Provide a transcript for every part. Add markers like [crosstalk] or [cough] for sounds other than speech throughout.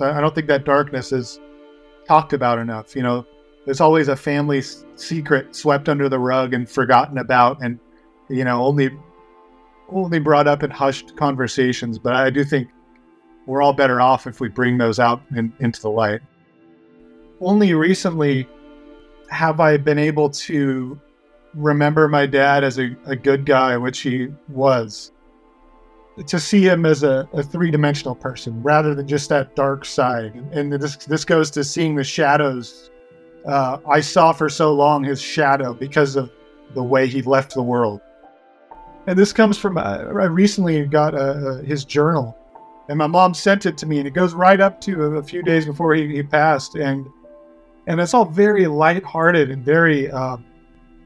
I don't think that darkness is talked about enough. You know, there's always a family secret swept under the rug and forgotten about, and you know, only only brought up in hushed conversations. But I do think we're all better off if we bring those out in, into the light. Only recently have I been able to remember my dad as a, a good guy, which he was to see him as a, a three dimensional person rather than just that dark side. And this this goes to seeing the shadows. Uh, I saw for so long his shadow because of the way he left the world. And this comes from uh, I recently got uh, his journal, and my mom sent it to me, and it goes right up to a few days before he, he passed, and and it's all very lighthearted and very uh,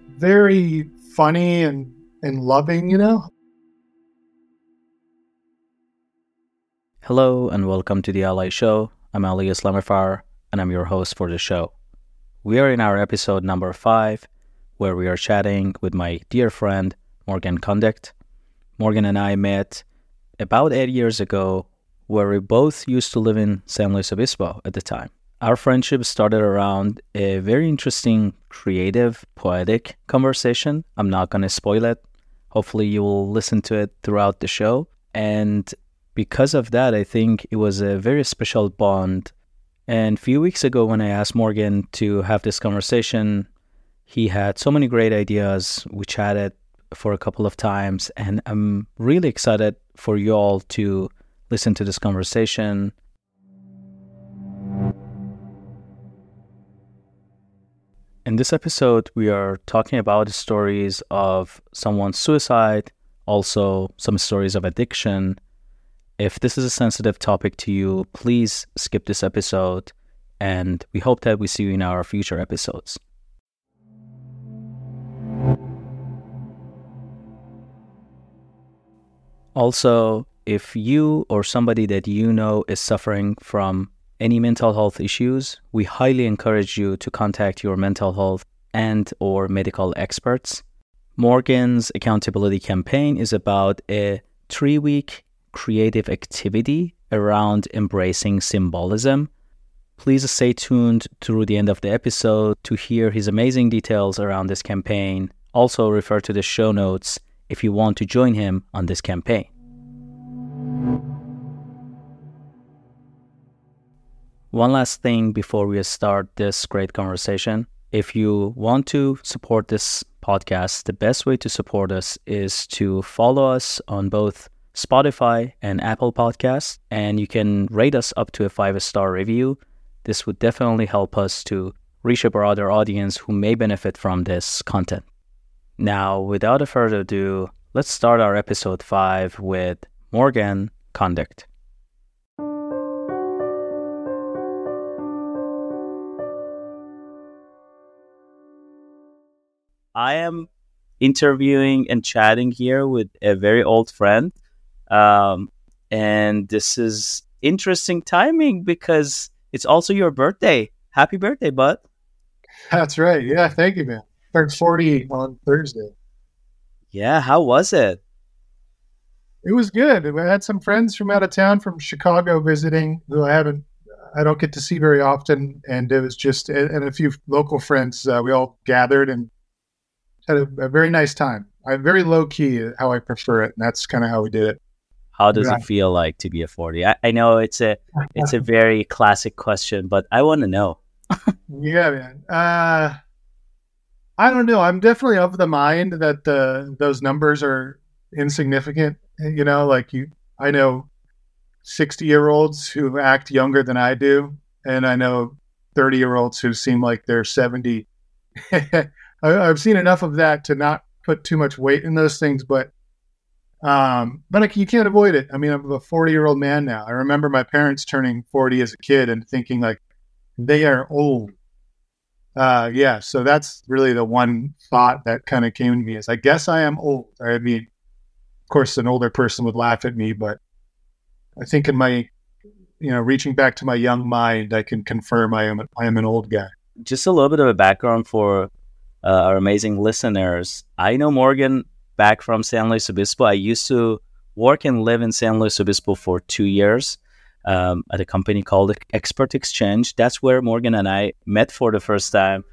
very funny and and loving, you know. Hello and welcome to the Ally Show. I'm Ali Islamifar and I'm your host for the show. We are in our episode number five, where we are chatting with my dear friend Morgan Condict. Morgan and I met about eight years ago, where we both used to live in San Luis Obispo at the time. Our friendship started around a very interesting, creative, poetic conversation. I'm not going to spoil it. Hopefully, you will listen to it throughout the show. And because of that, I think it was a very special bond. And a few weeks ago, when I asked Morgan to have this conversation, he had so many great ideas. We chatted for a couple of times, and I'm really excited for you all to listen to this conversation. In this episode, we are talking about stories of someone's suicide, also some stories of addiction, if this is a sensitive topic to you, please skip this episode, and we hope that we see you in our future episodes. Also, if you or somebody that you know is suffering from any mental health issues, we highly encourage you to contact your mental health and or medical experts. Morgan's accountability campaign is about a 3-week creative activity around embracing symbolism. Please stay tuned through the end of the episode to hear his amazing details around this campaign. Also, refer to the show notes if you want to join him on this campaign. One last thing before we start this great conversation. If you want to support this podcast, the best way to support us is to follow us on both Spotify, and Apple Podcasts, and you can rate us up to a five star review. This would definitely help us to reach a broader audience who may benefit from this content. Now, without further ado, let's start our episode 5 with Morgan Condict. I am interviewing and chatting here with a very old friend um, and this is interesting timing because it's also your birthday. Happy birthday, bud. That's right. Yeah, thank you, man. Turned 40 on Thursday. Yeah, how was it? It was good. I had some friends from out of town from Chicago visiting who I haven't, I don't get to see very often. And it was just, and a few local friends. Uh, we all gathered and had a, a very nice time. I'm very low key how I prefer it. And that's kind of how we did it. How does right. it feel like to be a 40? I, I know it's a it's a [laughs] very classic question, but I want to know. yeah, man. Uh, I don't know. I'm definitely of the mind that the those numbers are insignificant. You know, like you, I know 60 year olds who act younger than I do, and I know 30 year olds who seem like they're 70. [laughs] I, I've seen enough of that to not put too much weight in those things, but um, but you can't avoid it. I mean, I'm a 40 year old man now. I remember my parents turning 40 as a kid and thinking like they are old. Uh, yeah. So that's really the one thought that kind of came to me is I guess I am old. I mean, of course, an older person would laugh at me, but I think in my, you know, reaching back to my young mind, I can confirm I am, I am an old guy. Just a little bit of a background for uh, our amazing listeners. I know Morgan back from San Luis Obispo. I used to work and live in San Luis Obispo for two years. um, at a company called Expert Exchange. That's where Morgan and I met for the first time.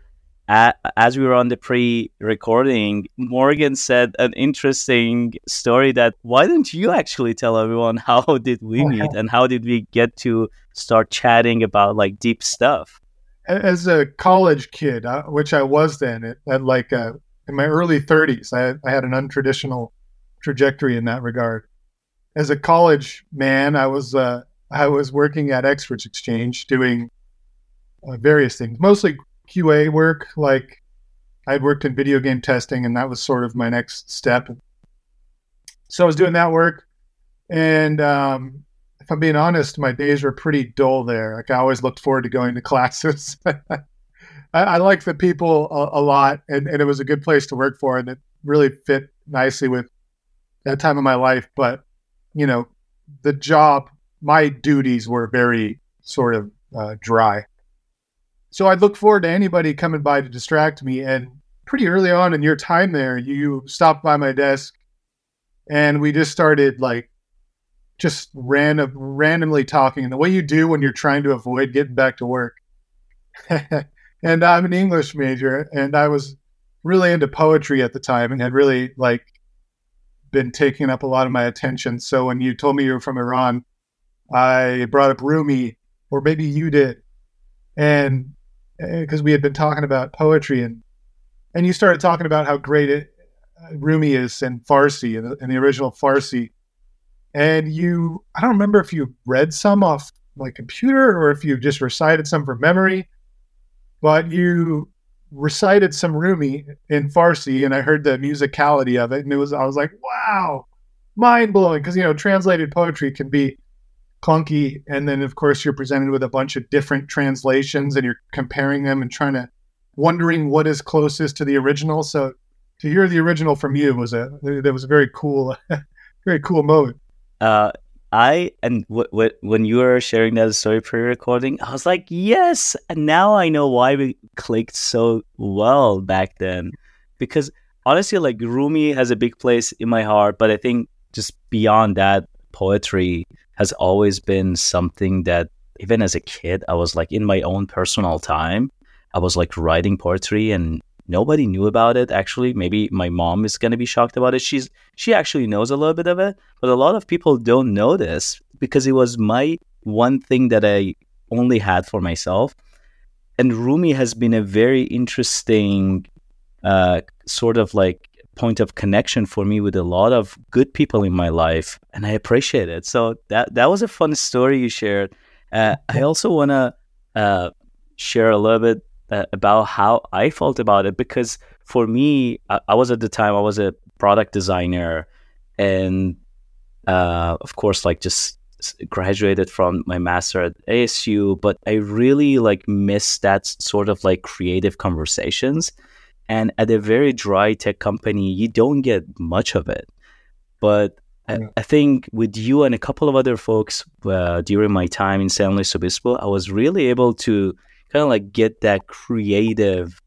as we were on the pre-recording, Morgan said an interesting story that why don't you actually tell everyone how [laughs] did we meet and how did we get to start chatting about like deep stuff? As a college kid, uh, which I was then, at, at like uh, in my early 30s, I, I had an untraditional trajectory in that regard. As a college man, I was uh, I was working at Experts Exchange doing uh, various things, mostly QA work. Like I'd worked in video game testing, and that was sort of my next step. So I was doing that work, and um, if I'm being honest, my days were pretty dull there. Like I always looked forward to going to [laughs] classes. [laughs] I, I like the people a, a lot, and, and it was a good place to work for, and it really fit nicely with that time of my life. But you know, the job my duties were very sort of uh, dry. So I'd look forward to anybody coming by to distract me. And pretty early on in your time there, you stopped by my desk and we just started like just random, randomly talking and the way you do when you're trying to avoid getting back to work. [laughs] and I'm an English major and I was really into poetry at the time and had really like been taking up a lot of my attention. So when you told me you were from Iran, I brought up Rumi, or maybe you did, and because eh, we had been talking about poetry, and and you started talking about how great it, uh, Rumi is in Farsi, in the, in the original Farsi, and you, I don't remember if you read some off my computer or if you just recited some from memory, but you recited some Rumi in Farsi, and I heard the musicality of it, and it was I was like, wow, mind blowing, because you know translated poetry can be clunky. And then, of course, you're presented with a bunch of different translations and you're comparing them and trying to wondering what is closest to the original. So to hear the original from you was a that was a very cool, [laughs] very cool moment. Uh, I and w- w- when you were sharing that story pre-recording, I was like, yes. And now I know why we clicked so well back then, because honestly, like Rumi has a big place in my heart. But I think just beyond that, poetry has always been something that even as a kid, I was like in my own personal time, I was like writing poetry and nobody knew about it actually maybe my mom is going to be shocked about it she's she actually knows a little bit of it but a lot of people don't know this because it was my one thing that i only had for myself and rumi has been a very interesting uh, sort of like point of connection for me with a lot of good people in my life, and I appreciate it. So that that was a fun story you shared. Uh, I also want to uh, share a little bit uh, about how I felt about it because for me, I, I, was at the time I was a product designer, and uh, of course, like just graduated from my master at ASU, but I really like missed that sort of like creative conversations and at a very dry tech company, you don't get much of it. But I, I think with you and a couple of other folks uh, during my time in San Luis Obispo, I was really able to kind of like get that creative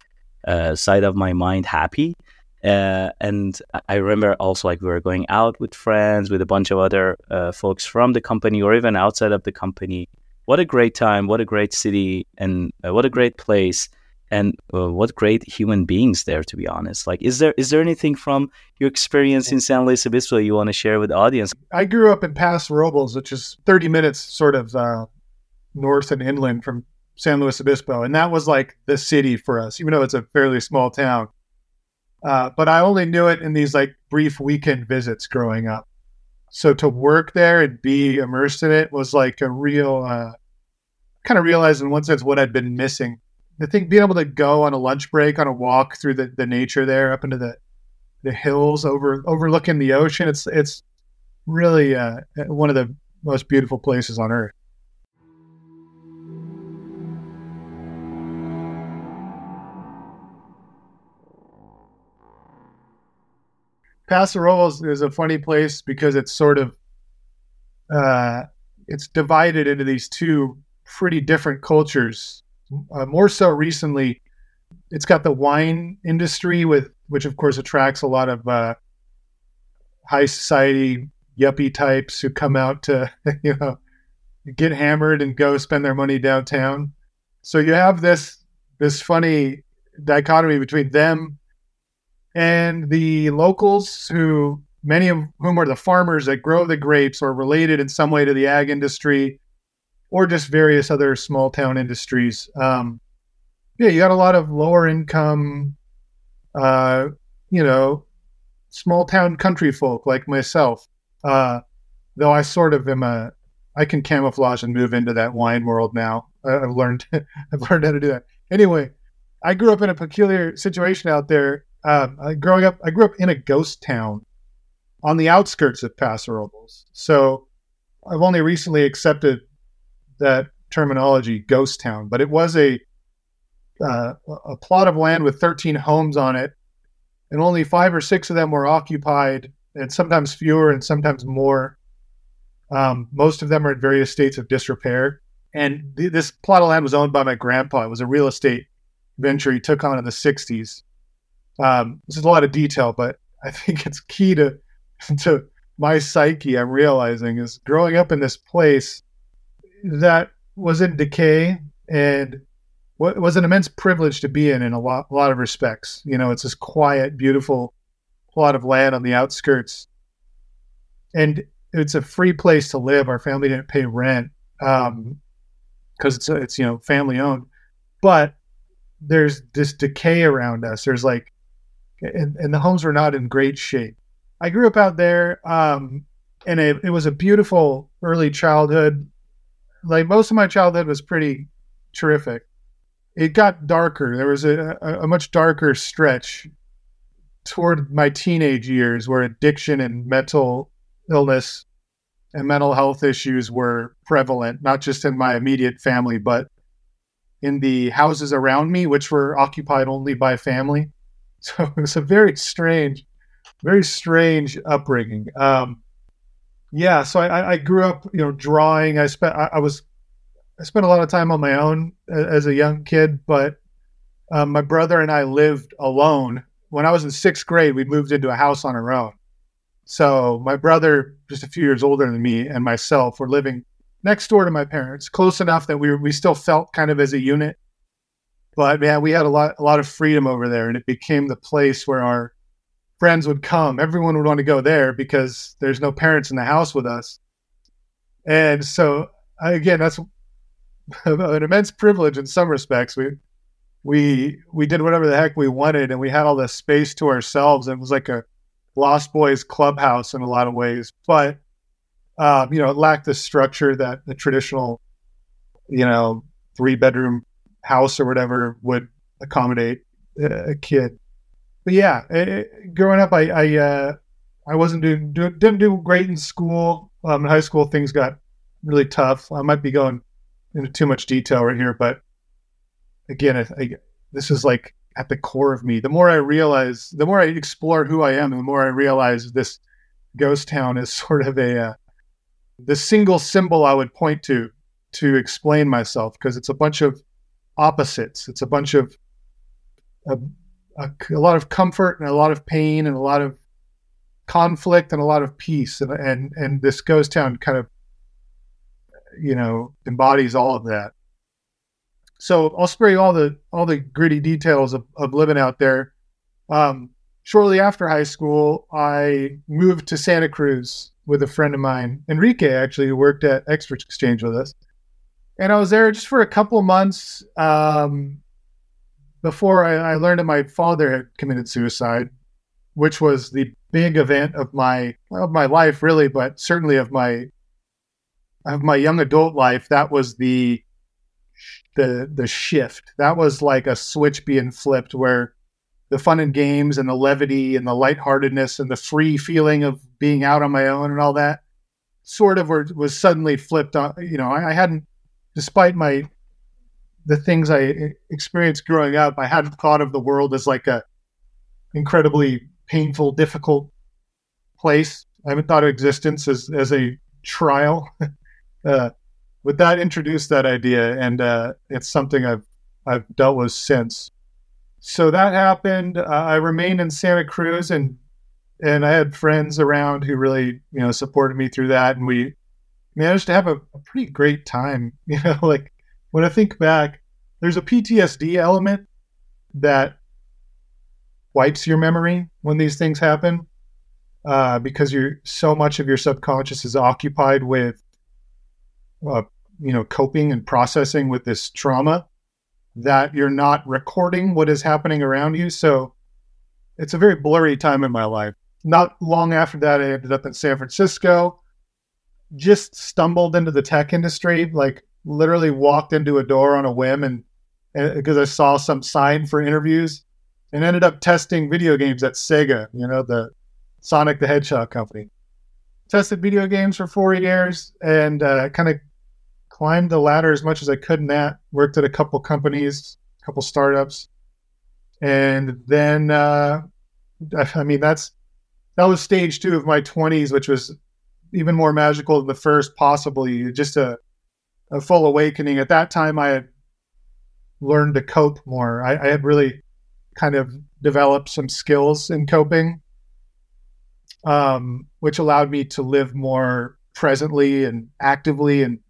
uh, side of my mind happy. Uh, and I remember also like we were going out with friends, with a bunch of other uh, folks from the company or even outside of the company. What a great time! What a great city, and uh, what a great place! and uh, what great human beings there to be honest like is there is there anything from your experience in san luis obispo you want to share with the audience i grew up in paso robles which is 30 minutes sort of uh, north and inland from san luis obispo and that was like the city for us even though it's a fairly small town. Uh, but i only knew it in these like brief weekend visits growing up. So to work there and be immersed in it was like a real uh, kind of realized in one sense what i'd been missing. I think being able to go on a lunch break on a walk through the, the nature there up into the the hills over overlooking the ocean it's it's really uh, one of the most beautiful places on earth Paso Robles is a funny place because it's sort of uh, it's divided into these two pretty different cultures uh, more so recently, it's got the wine industry with which of course attracts a lot of uh, high society yuppie types who come out to [laughs] you know get hammered and go spend their money downtown. So you have this this funny dichotomy between them and the locals who many of whom are the farmers that grow the grapes or related in some way to the ag industry or just various other small town industries. Um, yeah, you got a lot of lower income, uh, you know, small town country folk like myself. Uh, though I sort of am a, I can camouflage and move into that wine world now. I've learned, [laughs] I've learned how to do that. Anyway, I grew up in a peculiar situation out there. Um, growing up, I grew up in a ghost town on the outskirts of Paso Robles. So I've only recently accepted that terminology, ghost town, but it was a uh, a plot of land with 13 homes on it, and only five or six of them were occupied, and sometimes fewer and sometimes more. Um, most of them are in various states of disrepair. And th- this plot of land was owned by my grandpa. It was a real estate venture he took on in the 60s. Um, this is a lot of detail, but I think it's key to [laughs] to my psyche. I'm realizing is growing up in this place that was in decay and was an immense privilege to be in in a lot, a lot of respects. You know, it's this quiet, beautiful plot of land on the outskirts, and it's a free place to live. Our family didn't pay rent because um, it's it's you know family owned, but there's this decay around us. There's like, and, and the homes were not in great shape. I grew up out there, um, and it, it was a beautiful early childhood. Like most of my childhood was pretty terrific. It got darker. There was a, a, a much darker stretch toward my teenage years where addiction and mental illness and mental health issues were prevalent, not just in my immediate family, but in the houses around me, which were occupied only by family. [laughs] So it was a very strange, very strange upbringing. Um, yeah, so I, I, grew up, you know, drawing. I spent, I, I, was, I spent a lot of time on my own as a young kid, but um, my brother and I lived alone. When I was in sixth grade, we moved into a house on our own. So my brother, just a few years older than me, and myself were living next door to my parents, close enough that we were, we still felt kind of as a unit. But man, we had a lot a lot of freedom over there, and it became the place where our friends would come. Everyone would want to go there because there's no parents in the house with us. And so again, that's [laughs] an immense privilege in some respects. We we we did whatever the heck we wanted, and we had all this space to ourselves. It was like a Lost Boys clubhouse in a lot of ways, but um, you know, it lacked the structure that the traditional, you know, three bedroom house or whatever would accommodate a kid. But yeah, it, growing up, I I, uh, I wasn't doing do, didn't do great in school. Um, in high school, things got really tough. I might be going into too much detail right here, but again, I, I, this is like at the core of me. The more I realize, the more I explore who I am, the more I realize this ghost town is [laughs] sort of a uh, the single symbol I would point to to explain myself because it's a bunch of opposites. It's a bunch of a, a, a, lot of comfort and a lot of pain and a lot of conflict and a lot of peace and and and this ghost town kind of you know embodies all of that. So I'll spare you all the all the gritty details of, of living out there. Um, shortly after high school, I moved to Santa Cruz with a friend of mine, Enrique, actually, who worked at Expert Exchange with us. And I was there just for a couple months um, before I, I learned that my father had committed suicide, which was the big event of my of my life, really, but certainly of my of my young adult life. That was the the the shift. That was like a switch being flipped, where the fun and games and the levity and the lightheartedness and the free feeling of being out on my own and all that sort of were, was suddenly flipped on. You know, I, I hadn't, despite my the things I experienced growing up, I hadn't thought of the world as like a incredibly painful, difficult place. I haven't thought of existence as as a trial. [laughs] uh, but that introduced that idea, and uh, it's something I've I've dealt with since so that happened. Uh, I remained in Santa Cruz, and and I had friends around who really you know supported me through that, and we managed to have a, a pretty great time. [laughs] You know, like when I think back, there's a PTSD element that wipes your memory when these things happen uh, because you're so much of your subconscious is occupied with uh, you know coping and processing with this trauma that you're not recording what is happening around you so it's a very blurry time in my life not long after that i ended up in san francisco just stumbled into the tech industry like literally walked into a door on a whim and because I saw some sign for interviews and ended up testing video games at Sega, you know, the Sonic the Hedgehog company. Tested video games for four years and uh, kind of climbed the ladder as much as I could in that. Worked at a couple companies, a couple startups. And then, uh, I mean, that's that was stage two of my 20s, which was even more magical than the first, possibly just a, a full awakening. At that time, I had learned to cope more. I, I had really kind of developed some skills in coping, um, which allowed me to live more presently and actively and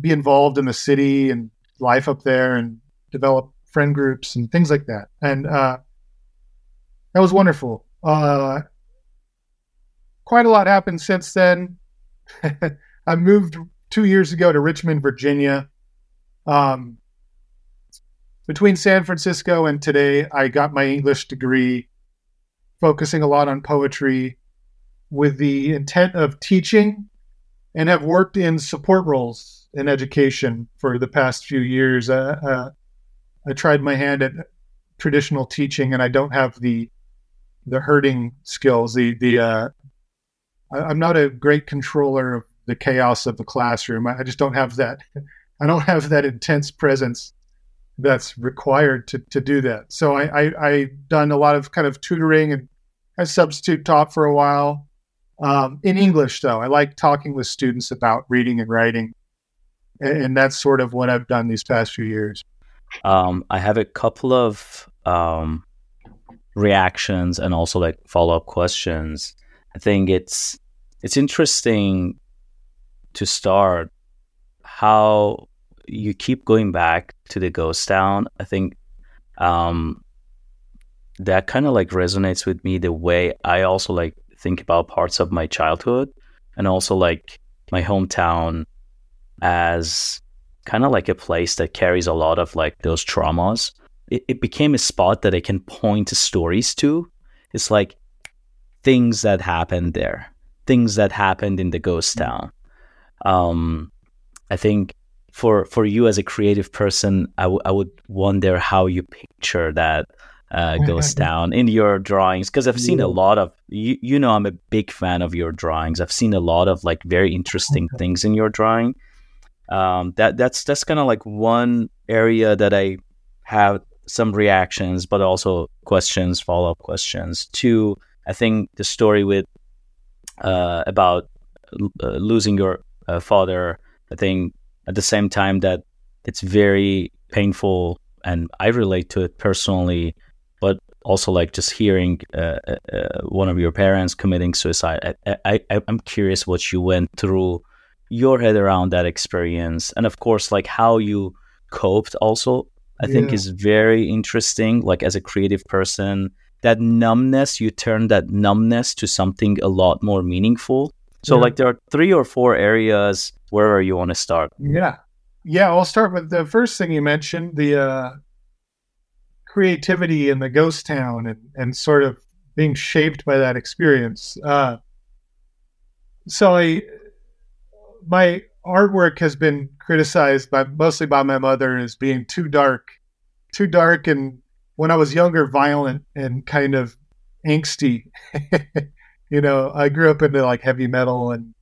be involved in the city and life up there and develop friend groups and things like that. And uh, that was wonderful. Uh, quite a lot happened since then. [laughs] I moved two years ago to Richmond, Virginia. Um, between San Francisco and today, I got my English degree, focusing a lot on poetry with the intent of teaching and have worked in support roles in education for the past few years. Uh, uh, I tried my hand at traditional teaching, and I don't have the the herding skills. The the uh, I, am not a great controller of the chaos of the classroom. I, I just don't have that. [laughs] I don't have that intense presence that's required to, to do that. So I, I, I done a lot of kind of tutoring and I substitute taught for a while. Um, in English, though, I like talking with students about reading and writing, and, and that's sort of what I've done these past few years. Um, I have a couple of um, reactions and also like follow up questions. I think it's it's interesting to start how you keep going back to the ghost town. I think um, that kind of like resonates with me the way I also like think about parts of my childhood and also like my hometown as kind of like a place that carries a lot of like those traumas. It, it became a spot that I can point to stories to. It's like things that happened there, things that happened in the ghost town. Um, I think for for you as a creative person, I, w- I would wonder how you picture that uh, [laughs] ghost town in your drawings because I've seen a lot of you. You know, I'm a big fan of your drawings. I've seen a lot of like very interesting [laughs] things in your drawing. Um, that that's that's kind of like one area that I have some reactions, but also questions, follow up questions. Two, I think the story with uh, about uh, losing your uh, father. I think at the same time that it's very painful and I relate to it personally, but also like just hearing uh, uh, one of your parents committing suicide. I, I, I'm curious what you went through, your head around that experience, and of course, like how you coped. Also, I yeah. think is very interesting. Like as a creative person, that numbness, you turn that numbness to something a lot more meaningful. So, yeah. like, there are three or four areas where you want to start? Yeah. Yeah, I'll start with the first thing you mentioned, the uh, creativity in the ghost town and, and sort of being shaped by that experience. Uh, so I, my artwork has been criticized by mostly by my mother as being too dark, too dark, and when I was younger, violent and kind of angsty. [laughs] you know, I grew up into like heavy metal and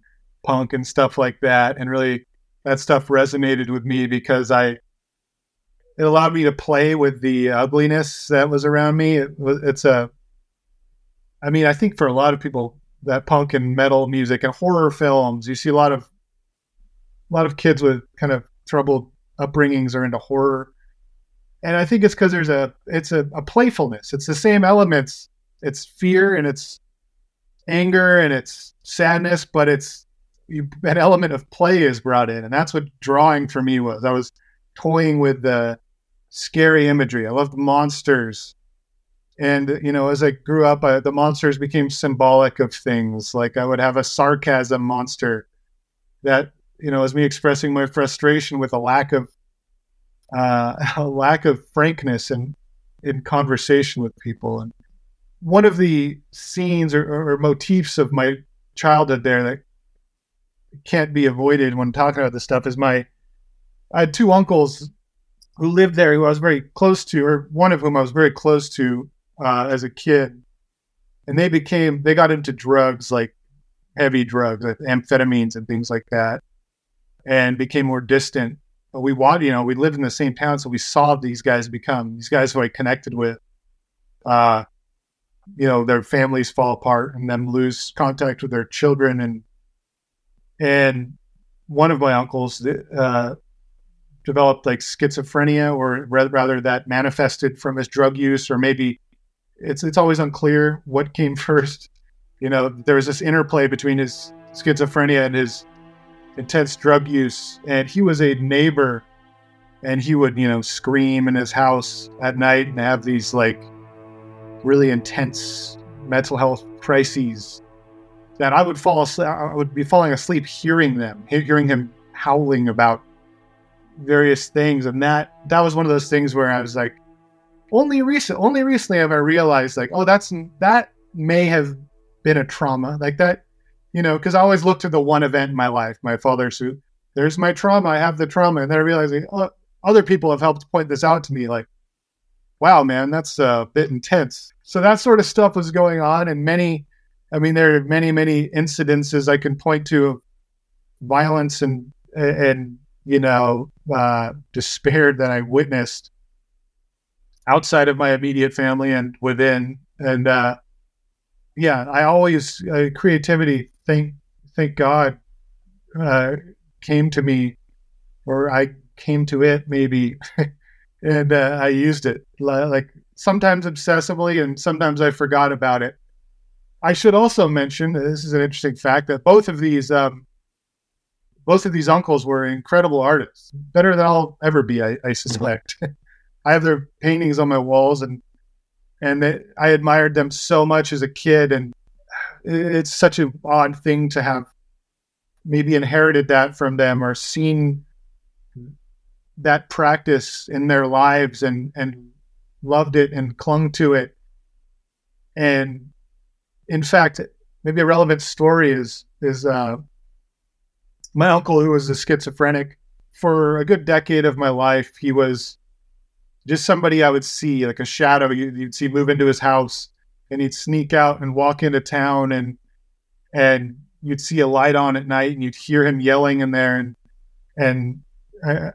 punk and stuff like that. And really, that stuff resonated with me because I it allowed me to play with the ugliness that was around me. It it's a I mean, I think for a lot of people that punk and metal music and horror films, you see a lot of a lot of kids with kind of troubled upbringings are into horror. And I think it's because there's a it's a, a playfulness. It's the same elements. It's fear and it's anger and it's sadness, but it's you, an element of play is brought in, and that's what drawing for me was. I was toying with the scary imagery. I loved monsters, and you know, as I grew up, I, the monsters became symbolic of things. Like I would have a sarcasm monster that you know, as me expressing my frustration with a lack of uh, [laughs] a lack of frankness and in conversation with people. And one of the scenes or, or motifs of my childhood there that can't be avoided when talking about this stuff is my I had two uncles who lived there who I was very close to, or one of whom I was very close to uh, as a kid, and they became they got into drugs like heavy drugs, like amphetamines and things like that, and became more distant. But we want you know we lived in the same town, so we saw these guys become these guys who I connected with. Uh, you know their families fall apart and then lose contact with their children and and one of my uncles uh, developed like schizophrenia or rather that manifested from his drug use or maybe it's it's always unclear what came [laughs] first you know there was this interplay between his schizophrenia and his intense drug use and he was a neighbor and he would you know scream in his house at night and have these like really intense mental health crises. That I would fall asleep, I would be falling asleep hearing them, hearing him howling about various things, and that that was one of those things where I was like, only recent, only recently have I realized like, oh, that's that may have been a trauma, like that, you know, because I always look to the one event in my life, my father's suit. There's my trauma. I have the trauma, and then I realize oh, other people have helped point this out to me, like wow, man, that's a bit intense. So that sort of stuff was going on, and many, I mean, there are many, many incidences I can point to of violence and and you know uh, despair that I witnessed outside of my immediate family and within. And uh, yeah, I always uh, creativity. Thank thank God uh, came to me, or I came to it maybe [laughs] and uh, I used it like sometimes obsessively, and sometimes I forgot about it. I should also mention this is an interesting fact that both of these um, both of these uncles were incredible artists, better than I'll ever be, I, I suspect. [laughs] I have their paintings on my walls, and and they, I admired them so much as a kid, and it's such an odd thing to have maybe inherited that from them or seen that practice in their lives and and loved it and clung to it. And in fact, maybe a relevant story is is uh, my uncle who was a schizophrenic for a good decade of my life. He was just somebody I would see like a shadow. You'd see move into his house, and he'd sneak out and walk into town, and and you'd see a light on at night, and you'd hear him yelling in there, and and uh,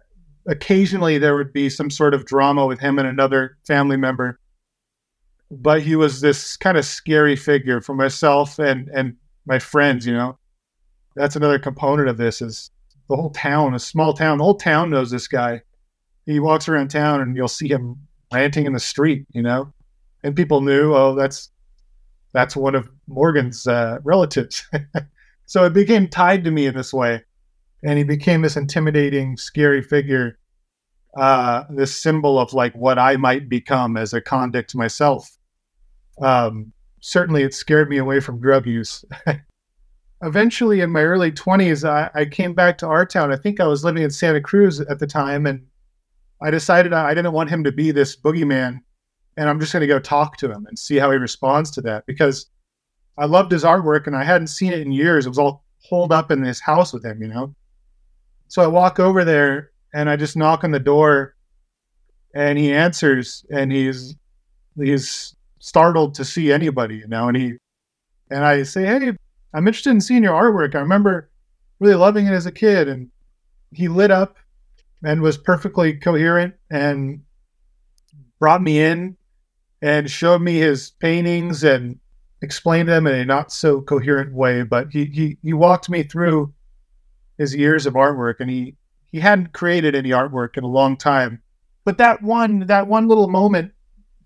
occasionally there would be some sort of drama with him and another family member. But he was this kind of scary figure for myself and and my friends you know. That's another component of this is the whole town a small town. The whole town knows this guy. He walks around town and you'll see him ranting in the street you know and people knew oh that's that's one of morgan's uh, relatives [laughs] so it became tied to me in this way and he became this intimidating, scary figure, uh, this symbol of like what I might become as a convict myself. Um, certainly, it scared me away from drug use. [laughs] Eventually, in my early 20s, I, I, came back to our town. I think I was living in Santa Cruz at the time, and I decided I didn't want him to be this boogeyman, and I'm just going to go talk to him and see how he responds to that because I loved his artwork and I hadn't seen it in years. It was all holed up in this house with him, you know. So I walk over there and I just knock on the door and he answers and he's he's startled to see anybody, you know, and he and I say, Hey, I'm interested in seeing your artwork. I remember really loving it as a kid and he lit up and was perfectly coherent and brought me in and showed me his paintings and explained them in a not so coherent way, but he he, he walked me through his years of artwork, and he he hadn't created any artwork in a long time. But that one that one little moment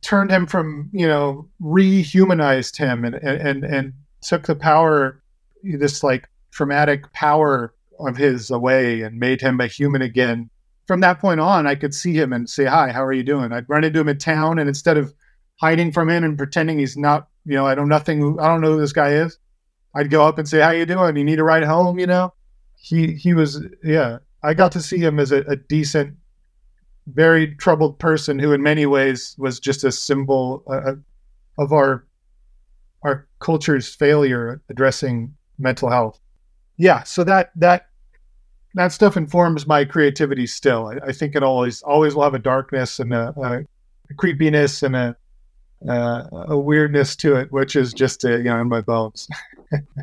turned him from you know rehumanized him and and and took the power this like traumatic power of his away and made him a human again. From that point on, I could see him and say, Hi, how are you doing? I'd run into him in town, and instead of hiding from him and pretending he's not, you know, I don't nothing, I don't know who this guy is, I'd go up and say, How you doing? You need a ride home, you know? He he was yeah. I got to see him as a, a decent, very troubled person who in many ways was just a symbol uh, of our our culture's failure addressing mental health. Yeah, so that that that stuff informs my creativity still. I, I think it always always will have a darkness and a, a creepiness and a uh, a weirdness to it, which is just uh, you know in my bones.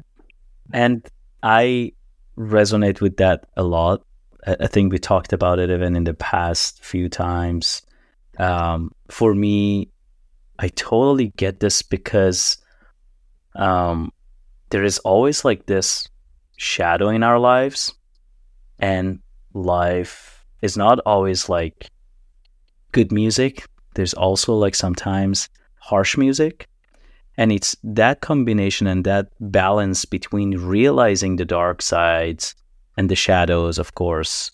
[laughs] and I resonate with that a lot. I think we talked about it even in the past few times. Um, for me, I totally get this because um, there is always like this shadow in our lives, and life is not always like good music. There's also like sometimes harsh music. And it's that combination and that balance between realizing the dark sides and the shadows, of course,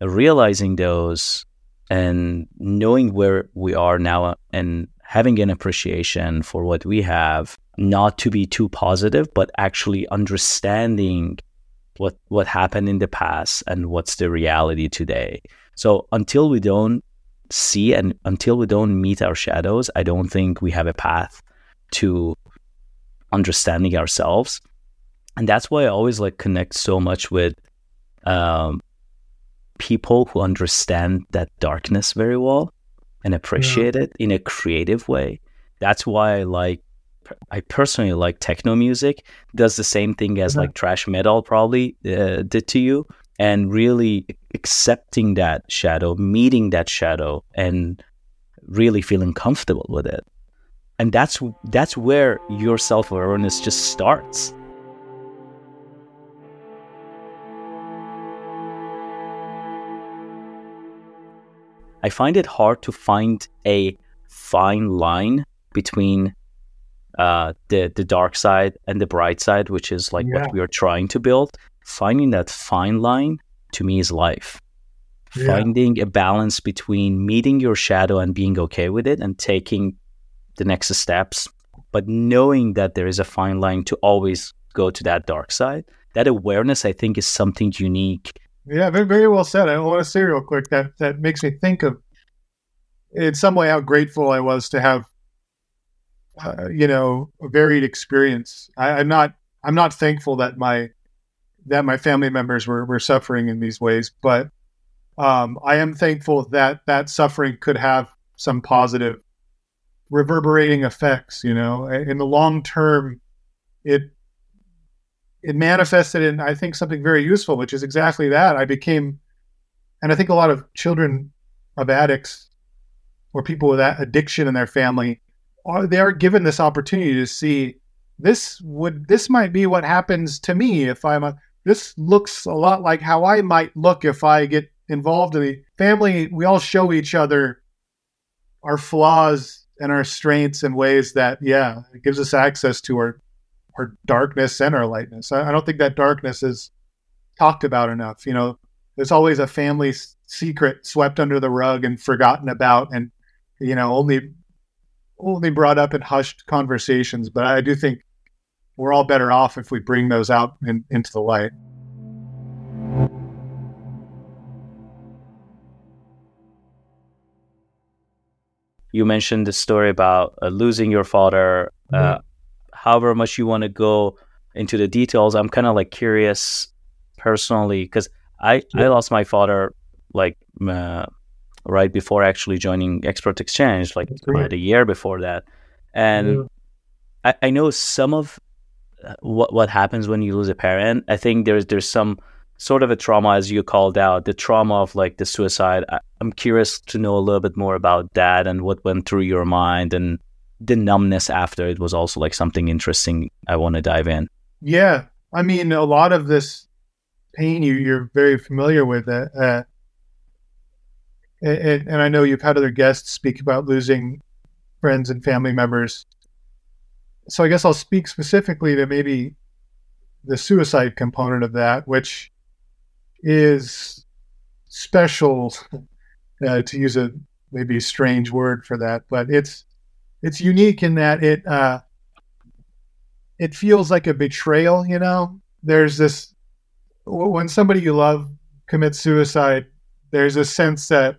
realizing those and knowing where we are now and having an appreciation for what we have, not to be too positive, but actually understanding what what happened in the past and what's the reality today. So until we don't see and until we don't meet our shadows, I don't think we have a path to understanding ourselves. And that's why i always like connect so much with um, people who understand that darkness very well and appreciate yeah. it in a creative way. That's why i like i personally like techno music. Does the same thing as like thrash metal probably uh, did to you and really accepting that shadow meeting that shadow and really feeling comfortable with it. And that's that's where your self-awareness just starts. I find it hard to find a fine line between uh, the the dark side and the bright side which is like yeah. what we are trying to build finding that fine line to me is life yeah. finding a balance between meeting your shadow and being okay with it and taking the next steps, but knowing that there is a fine line to always go to that dark side, that awareness, I think, is something unique. Yeah, very, very well said. I want to say real quick that that makes me think of, in some way, how grateful I was to have, uh, you know, a varied experience. I, I'm not, I'm not thankful that my, that my family members were were suffering in these ways, but um, I am thankful that that suffering could have some positive reverberating effects. You know, in the long term, it it manifested in I think something very useful, which is exactly that. I became, and I think a lot of children of addicts or people with that addiction in their family are they are given this opportunity to see this would this might be what happens to me if I'm a this looks a lot like how I might look if I get involved in the family. We all show each other our flaws and our strengths in ways that, yeah, it gives us access to our our darkness and our lightness. I, I don't think that darkness is talked about enough. You know, there's always a family secret swept under the rug and forgotten about, and you know, only only brought up in hushed conversations. But I do think we're all better off if we bring those out in, into the light. you mentioned the story about uh, losing your father. Uh, mm-hmm. Uh, however much you want to go into the details, I'm kind of like curious personally because I yeah. I lost my father like uh, right before actually joining Expert Exchange, like about a year before that, and yeah. I, I know some of what what happens when you lose a parent. I think there's there's some sort of a trauma, as you called out, the trauma of like the suicide. I, am curious to know a little bit more about that and what went through your mind and the numbness after it was also like something interesting. I want to dive in. Yeah. I mean, a lot of this pain you, you're very familiar with. Uh, and, and I know you've had other guests speak about losing friends and family members. So I guess I'll speak specifically to maybe the suicide component of that, which is special, [laughs] uh, to use a maybe strange word for that, but it's it's unique in that it uh, it feels like a betrayal. You know, there's this when somebody you love commits suicide, there's a sense that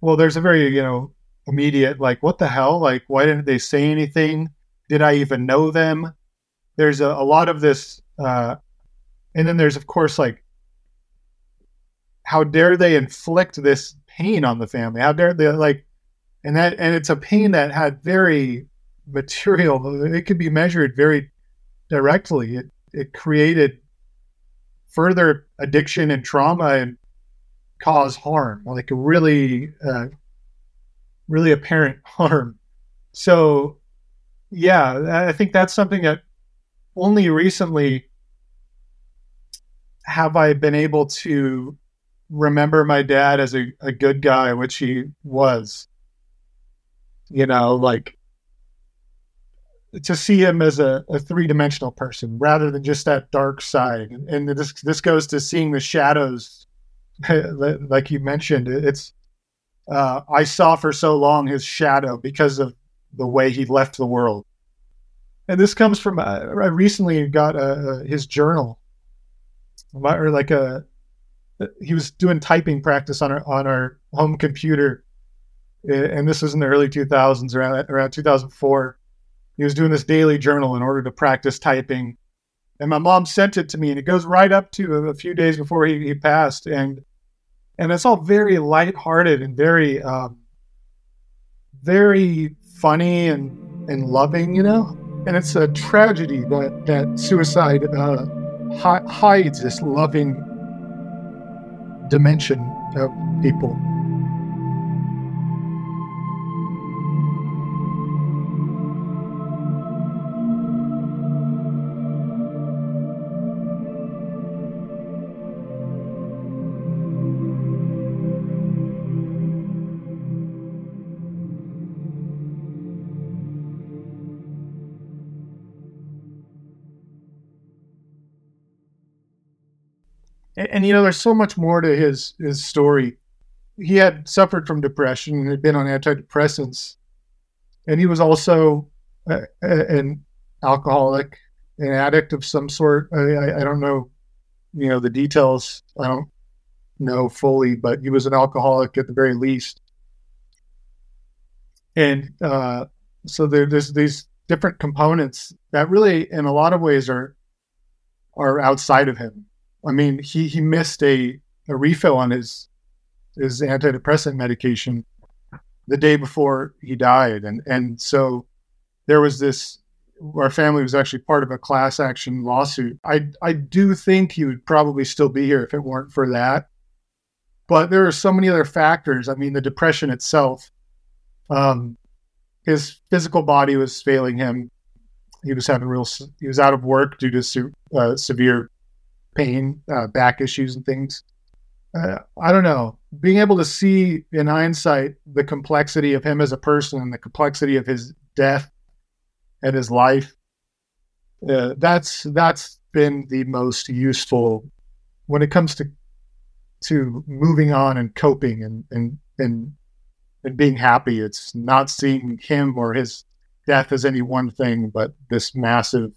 well, there's a very you know immediate like what the hell? Like why didn't they say anything? Did i even know them? There's a, a lot of this uh and then there's of course like how dare they inflict this pain on the family? How dare they like and that and it's a pain that had very material it could be measured very directly. It it created further addiction and trauma and cause harm like really uh, really apparent [laughs] harm. So, yeah, I think that's something that only recently have I been able to remember my dad as a, a good guy, which he was. You know, like to see him as a, a three dimensional person rather than just that dark side. And, and this this goes to seeing the shadows, [laughs] like you mentioned. It's uh, I saw for so long his shadow because of the way he left the world. And this comes from uh, I recently got uh, his journal, or like a he was doing typing practice on our on our home computer, and this was in the early 2000s, around around 2004. He was doing this daily journal in order to practice typing, and my mom sent it to me, and it goes right up to a few days before he, he passed, and and it's all very lighthearted and very, um, very funny and and loving, you know. And it's a tragedy that that suicide uh, hi- hides this loving dimension of people. And, and, you know, there's so much more to his his story. He had suffered from depression and had been on antidepressants, and he was also a, a, an alcoholic, an addict of some sort. I, I don't know, you know, the details. I don't know fully, but he was an alcoholic at the very least. And uh, so there, there's these different components that really, in a lot of ways, are are outside of him. I mean, he he missed a, a refill on his his antidepressant medication the day before he died, and and so there was this. Our family was actually part of a class action lawsuit. I I do think he would probably still be here if it weren't for that. But there are so many other factors. I mean, the depression itself, um, his physical body was failing him. He was having real. He was out of work due to uh, severe pain, uh, back issues, and things. Uh, I don't know. Being able to see in hindsight the complexity of him as a person and the complexity of his death and his life, uh, that's that's been the most useful when it comes to to moving on and coping and and and and being happy. It's not seeing him or his death as any one thing, but this massive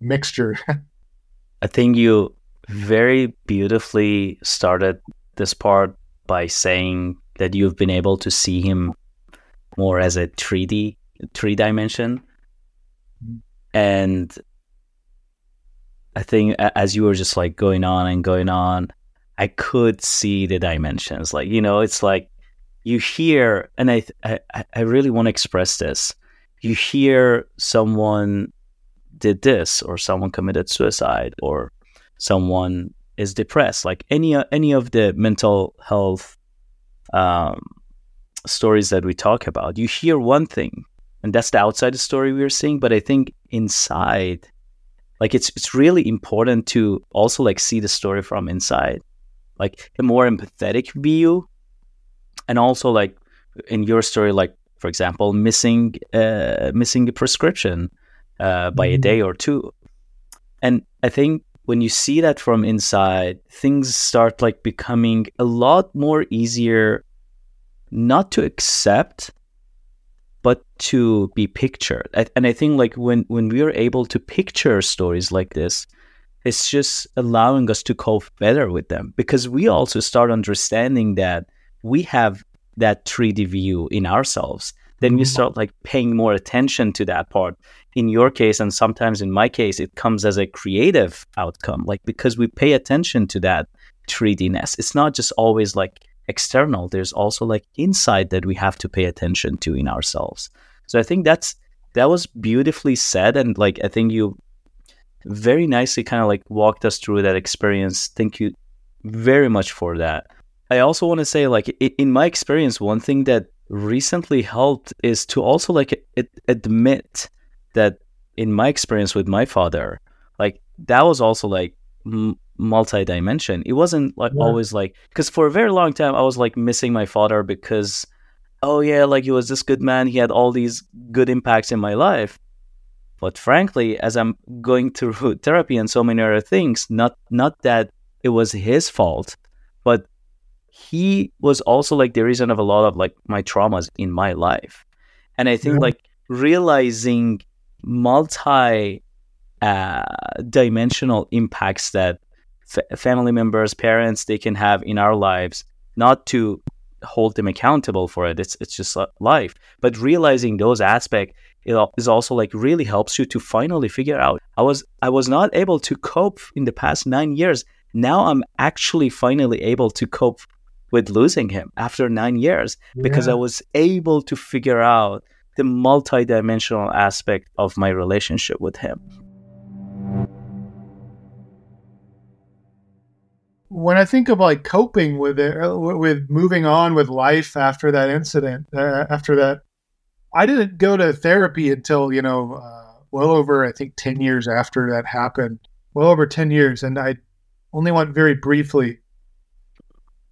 mixture. [laughs] I think you very beautifully started this part by saying that you've been able to see him more as a 3D, three dimension. Mm-hmm. And I think as you were just like going on and going on, I could see the dimensions. Like, you know, it's like you hear, and I, I, I really want to express this. You hear someone did this, or someone committed suicide, or someone is depressed. Like any any of the mental health um, stories that we talk about you hear one thing and that's the outside story we're seeing but i think inside like it's it's really important to also like see the story from inside. Like a more empathetic view and also like in your story like for example missing uh missing a prescription uh by mm-hmm. a day or two. And I think when you see that from inside, things start like becoming a lot more easier not to accept but to be pictured. And I think like when when we are able to picture stories like this, it's just allowing us to cope better with them because we also start understanding that we have that 3D view in ourselves. Then we mm-hmm. start like paying more attention to that part. In your case, and sometimes in my case, it comes as a creative outcome, like because we pay attention to that 3Dness. It's not just always like external. There's also like inside that we have to pay attention to in ourselves. So i think that's that was beautifully said and like i think you very nicely kind of like walked us through that experience. Thank you very much for that. I also want to say like in my experience one thing that recently helped is to also like admit that in my experience with my father like that was also like multi-dimension it wasn't like yeah. always like because for a very long time i was like missing my father because oh yeah like he was this good man he had all these good impacts in my life but frankly as i'm going through [laughs] therapy and so many other things not not that it was his fault but he was also like the reason of a lot of like my traumas in my life and i think yeah. like realizing multi uh, dimensional impacts that f- family members, parents, they can have in our lives, not to hold them accountable for it. It's it's just life. But realizing those aspects is also like really helps you to finally figure out. I was I was not able to cope in the past nine years. Now I'm actually finally able to cope with losing him after nine years yeah. because I was able to figure out the multidimensional aspect of my relationship with him. when I think of like coping with it, uh, with moving on with life after that incident, uh, after that, I didn't go to therapy until, you know, uh, well over, I think, 10 years after that happened. Well over 10 years. And I only went very briefly.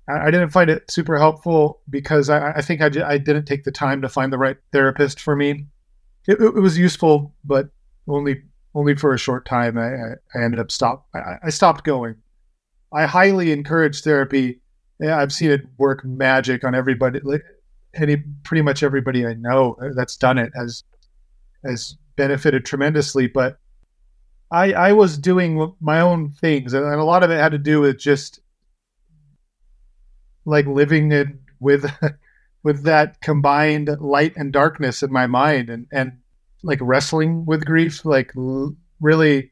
I, didn't find it super helpful because I, I think I, j- I didn't take the time to find the right therapist for me. It, it was useful, but only only for a short time. I, I ended up stop. I, I stopped going I highly encourage therapy. Yeah, I've seen it work magic on everybody. Like any, pretty much everybody I know that's done it has has benefited tremendously. But I I was doing my own things, and a lot of it had to do with just like living in with [laughs] with that combined light and darkness in my mind, and and like wrestling with grief, like really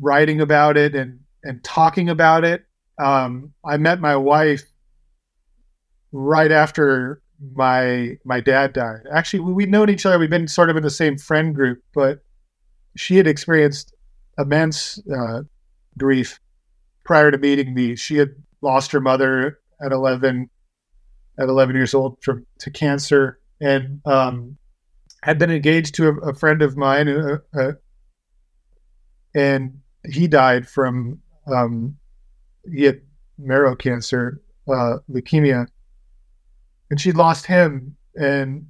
writing about it and and talking about it. Um, I met my wife right after my my dad died. Actually, we'd known each other. We'd been sort of in the same friend group, but she had experienced immense uh, grief prior to meeting me. She had lost her mother at eleven at eleven years old from to cancer, and um, had been engaged to a, a friend of mine, uh, uh, and he died from um, he had marrow cancer, uh, leukemia, and she'd lost him, and,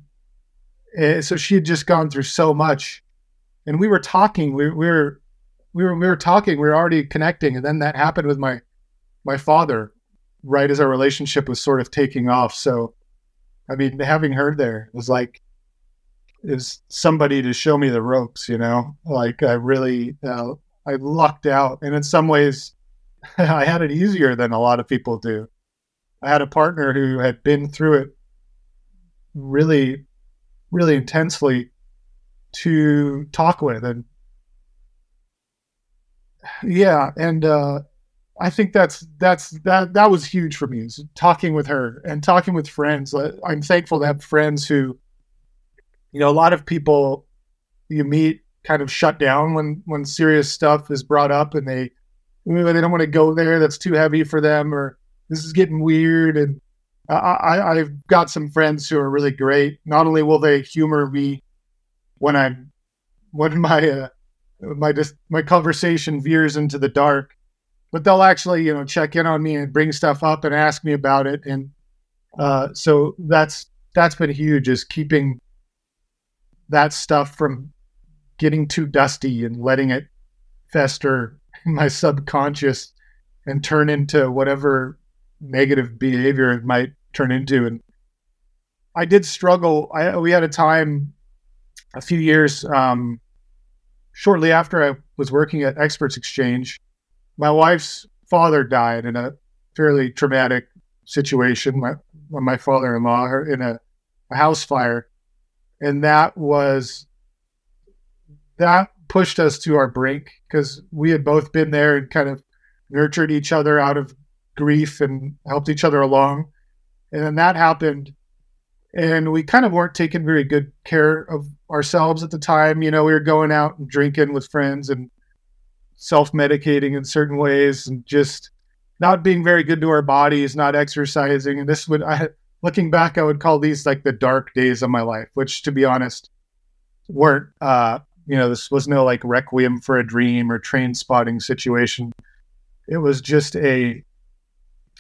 and, so she had just gone through so much. And we were talking, we, we were, we were, we were talking, we were already connecting, and then that happened with my, my father, right as our relationship was sort of taking off. So, I mean, having her there was like, is somebody to show me the ropes, you know? Like I really, uh, I lucked out. And in some ways, [laughs] I had it easier than a lot of people do. I had a partner who had been through it really, really intensely to talk with. And yeah, and uh, I think that's that's that that was huge for me. Is talking with her and talking with friends. I'm thankful to have friends who, you know, a lot of people you meet kind of shut down when when serious stuff is brought up and they they don't want to go there that's too heavy for them or this is getting weird and I, I I've got some friends who are really great. Not only will they humor me when I'm when my uh, my just my conversation veers into the dark, but they'll actually you know check in on me and bring stuff up and ask me about it. And uh, so that's that's been huge is keeping that stuff from getting too dusty and letting it fester in my subconscious and turn into whatever negative behavior it might turn into. And I did struggle. I, we had a time a few years um, shortly after I was working at Experts Exchange. My wife's father died in a fairly traumatic situation. My, my father-in-law in a, a house fire, and that was that pushed us to our brink because we had both been there and kind of nurtured each other out of grief and helped each other along. And then that happened, and we kind of weren't taking very good care of ourselves at the time. You know, we were going out and drinking with friends and self medicating in certain ways and just not being very good to our bodies, not exercising. And this would, I, looking back, I would call these like the dark days of my life, which to be honest, weren't, uh, you know, this was no like requiem for a dream or Trainspotting situation. It was just a,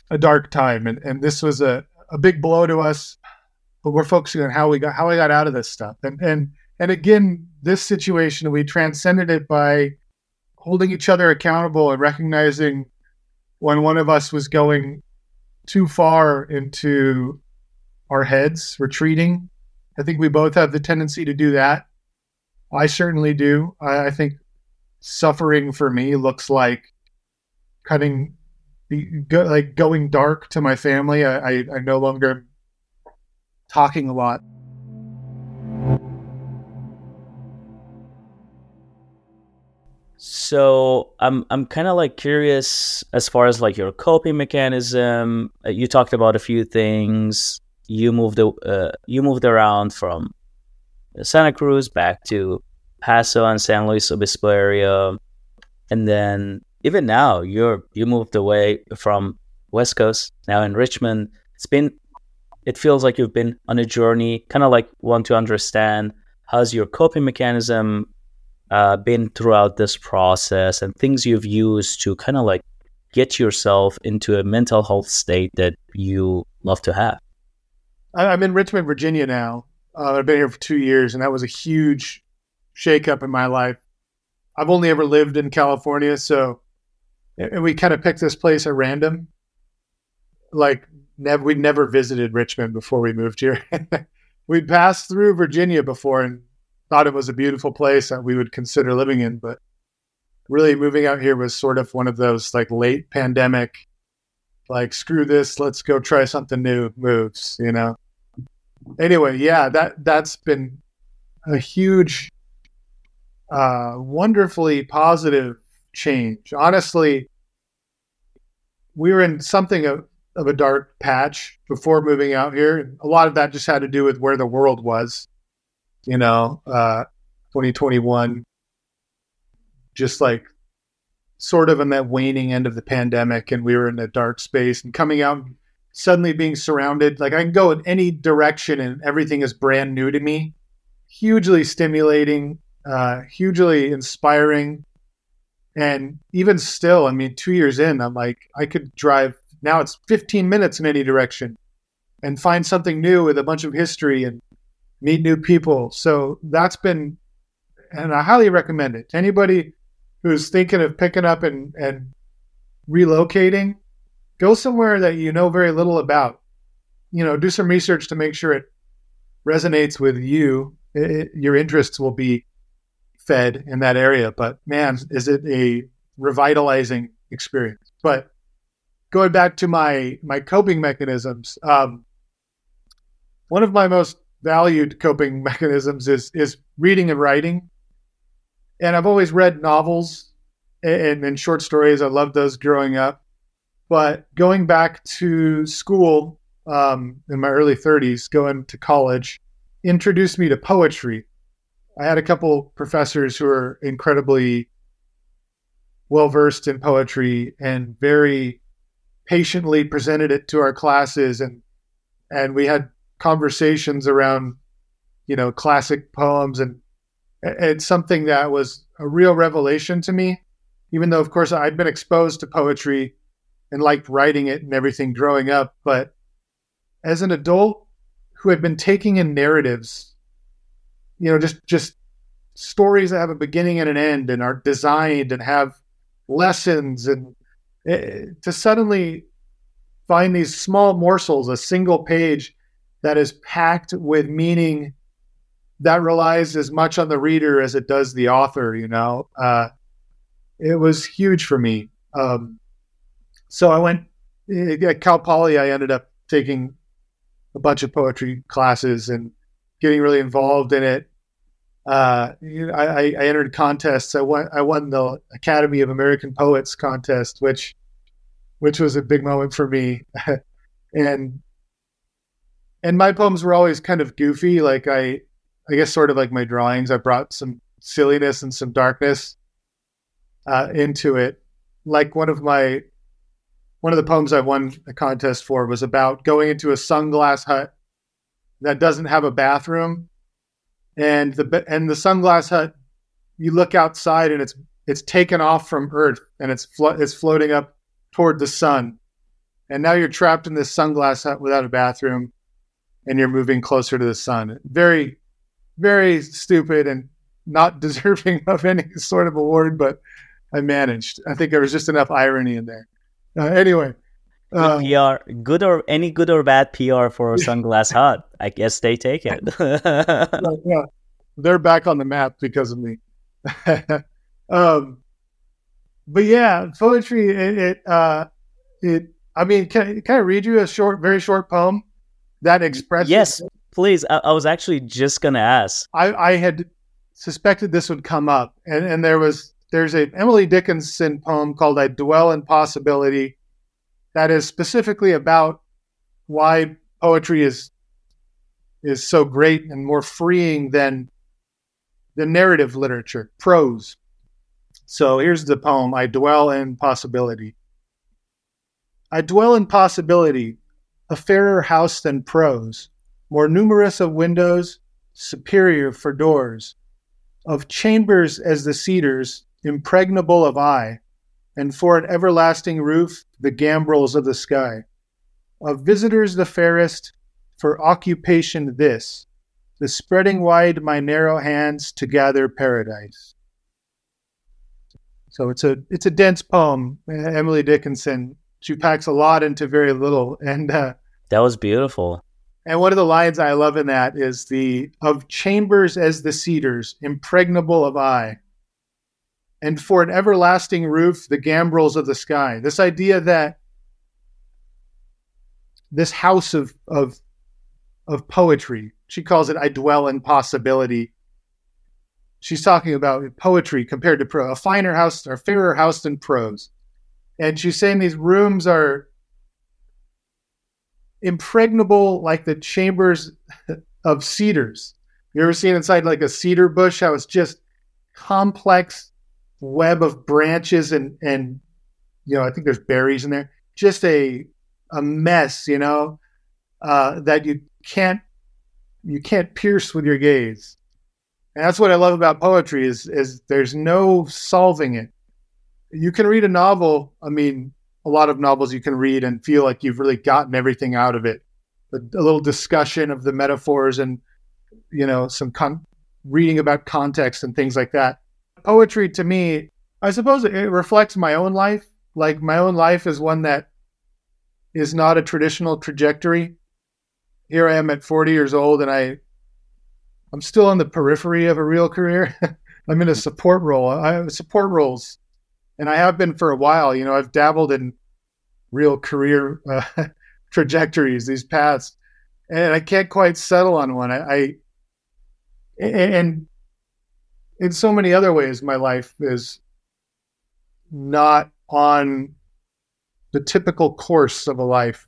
a dark time. And, and this was a, a big blow to us, but we're focusing on how we got, how I got out of this stuff. And, and, and again, this situation, we transcended it by holding each other accountable and recognizing when one of us was going too far into our heads, retreating. I think we both have the tendency to do that. I certainly do. I, I think suffering for me looks like cutting, go, like going dark to my family. I, I, I no longer talking a lot. So I'm I'm kind of like curious as far as like your coping mechanism. Uh, you talked about a few things. You moved uh, you moved around from Santa Cruz back to Paso and San Luis Obispo area, and then even now you're you moved away from West Coast now in Richmond. It's been it feels like you've been on a journey. Kind of like want to understand how's your coping mechanism uh, been throughout this process and things you've used to kind of like get yourself into a mental health state that you love to have? I'm in Richmond, Virginia now. Uh, I've been here for two years, and that was a huge shakeup in my life. I've only ever lived in California, so and we kind of picked this place at random. Like never, we'd never visited Richmond before we moved here. [laughs] we'd passed through Virginia before, and thought it was a beautiful place that we would consider living in, but really moving out here was sort of one of those like late pandemic, like screw this, let's go try something new moves, you know. Anyway, yeah, that that's been a huge, uh, wonderfully positive change. Honestly, we were in something of, of a dark patch before moving out here. A lot of that just had to do with where the world was you know, uh, 2021, just like sort of in that waning end of the pandemic, and we were in a dark space and coming out suddenly being surrounded. Like I can go in any direction and everything is brand new to me. Hugely stimulating, uh, hugely inspiring. And even still, I mean, two years in, I'm like, I could drive now it's 15 minutes in any direction and find something new with a bunch of history and meet new people. So that's been, and I highly recommend it anybody who's thinking of picking up and, and relocating. Go somewhere that you know very little about. You know, do some research to make sure it resonates with you. It, your interests will be fed in that area. But man, is it a revitalizing experience? But going back to my my coping mechanisms, um, one of my most valued coping mechanisms is is reading and writing. And I've always read novels and, and short stories. I loved those growing up. But going back to school um, in my early 30s, going to college, introduced me to poetry. I had a couple professors who were incredibly well versed in poetry and very patiently presented it to our classes and and we had conversations around, you know, classic poems, and it's something that was a real revelation to me. Even though, of course, I'd been exposed to poetry and liked writing it and everything growing up, but as an adult who had been taking in narratives, you know, just just stories that have a beginning and an end and are designed and have lessons and uh, to suddenly find these small morsels, a single page that is packed with meaning that relies as much on the reader as it does the author, you know, uh, it was huge for me. Um, so I went at Cal Poly. I ended up taking a bunch of poetry classes and getting really involved in it. Uh, I, I, entered contests. I won. I won the Academy of American Poets contest, which which was a big moment for me. [laughs] and and my poems were always kind of goofy. Like I, I guess sort of like my drawings. I brought some silliness and some darkness uh, into it. Like one of my one of the poems I won a contest for was about going into a sunglass hut that doesn't have a bathroom, and the and the sunglass hut. You look outside and it's it's taken off from Earth and it's flo- it's floating up toward the sun. And now you're trapped in this sunglass hut without a bathroom and you're moving closer to the sun. Very, very stupid and not [laughs] deserving of any sort of award, but I managed. I think there was just enough irony in there. Uh, anyway. Uh, PR, good or any good or bad PR for [laughs] Sunglass Hut? I guess they take it. [laughs] yeah, they're back on the map because of me. um, but yeah, poetry. It, it, uh, it. I mean, can, can I read you a short, very short poem that expresses? Yes, please. I, I was actually just gonna ask. I, I had suspected this would come up, and and there was there's a Emily Dickinson poem called "I Dwell in Possibility," that is specifically about why poetry is is so great and more freeing than the narrative literature, prose. So here's the poem I dwell in possibility. I dwell in possibility, a fairer house than prose, more numerous of windows, superior for doors, of chambers as the cedars, impregnable of eye, and for an everlasting roof, the gambrels of the sky. Of visitors the fairest, for occupation this, the spreading wide my narrow hands to gather paradise. So it's a it's a dense poem. Emily Dickinson. She packs a lot into very little, and uh, that was beautiful. And one of the lines I love in that is the of chambers as the cedars, impregnable of eye, and for an everlasting roof, the gambrels of the sky. This idea that this house of of of poetry, she calls it "I dwell in possibility," she's talking about poetry compared to prose, a finer house or fairer house than prose. And she's saying these rooms are impregnable like the chambers [laughs] of cedars. You ever seen inside like a cedar bush how it's just complex web of branches and and you know I think there's berries in there. Just a a mess, you know, uh, that you can't you can't pierce with your gaze. And that's what I love about poetry is is there's no solving it. You can read a novel, I mean, a lot of novels you can read and feel like you've really gotten everything out of it. A, a little discussion of the metaphors and you know, some con- reading about context and things like that. Poetry to me, I suppose it reflects my own life. Like my own life is one that is not a traditional trajectory. Here I am at 40 years old and I I'm still on the periphery of a real career. [laughs] I'm in a support role. I have support roles, and I have been for a while. You know, I've dabbled in real career uh, [laughs] trajectories, these paths, and I can't quite settle on one. I, I and in so many other ways, my life is not on the typical course of a life.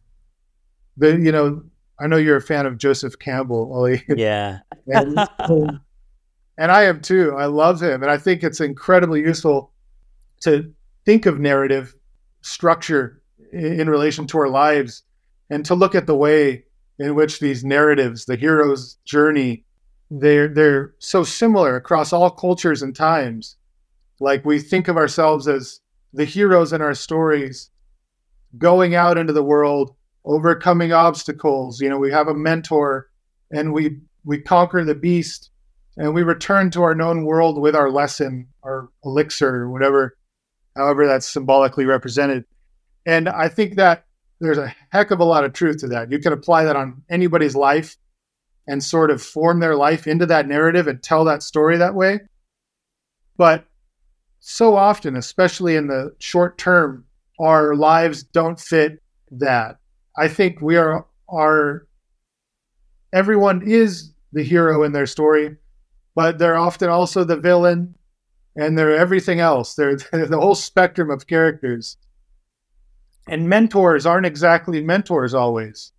The you know I know you're a fan of Joseph Campbell, Ali. [laughs] Yeah. and, and I am too. I love him. And I think it's incredibly useful to think of narrative structure in relation to our lives and to look at the way in which these narratives, the hero's journey, they're they're so similar across all cultures and times. Like we think of ourselves as the heroes in our stories going out into the world overcoming obstacles. You know, we have a mentor and we we conquer the beast and we return to our known world with our lesson, our elixir, whatever, however that's symbolically represented. And I think that there's a heck of a lot of truth to that. You can apply that on anybody's life and sort of form their life into that narrative and tell that story that way. But so often, especially in the short term, our lives don't fit that. I think we are are everyone is the hero in their story, but they're often also the villain and they're everything else. They're, [laughs] they're the whole spectrum of characters. And mentors aren't exactly mentors always.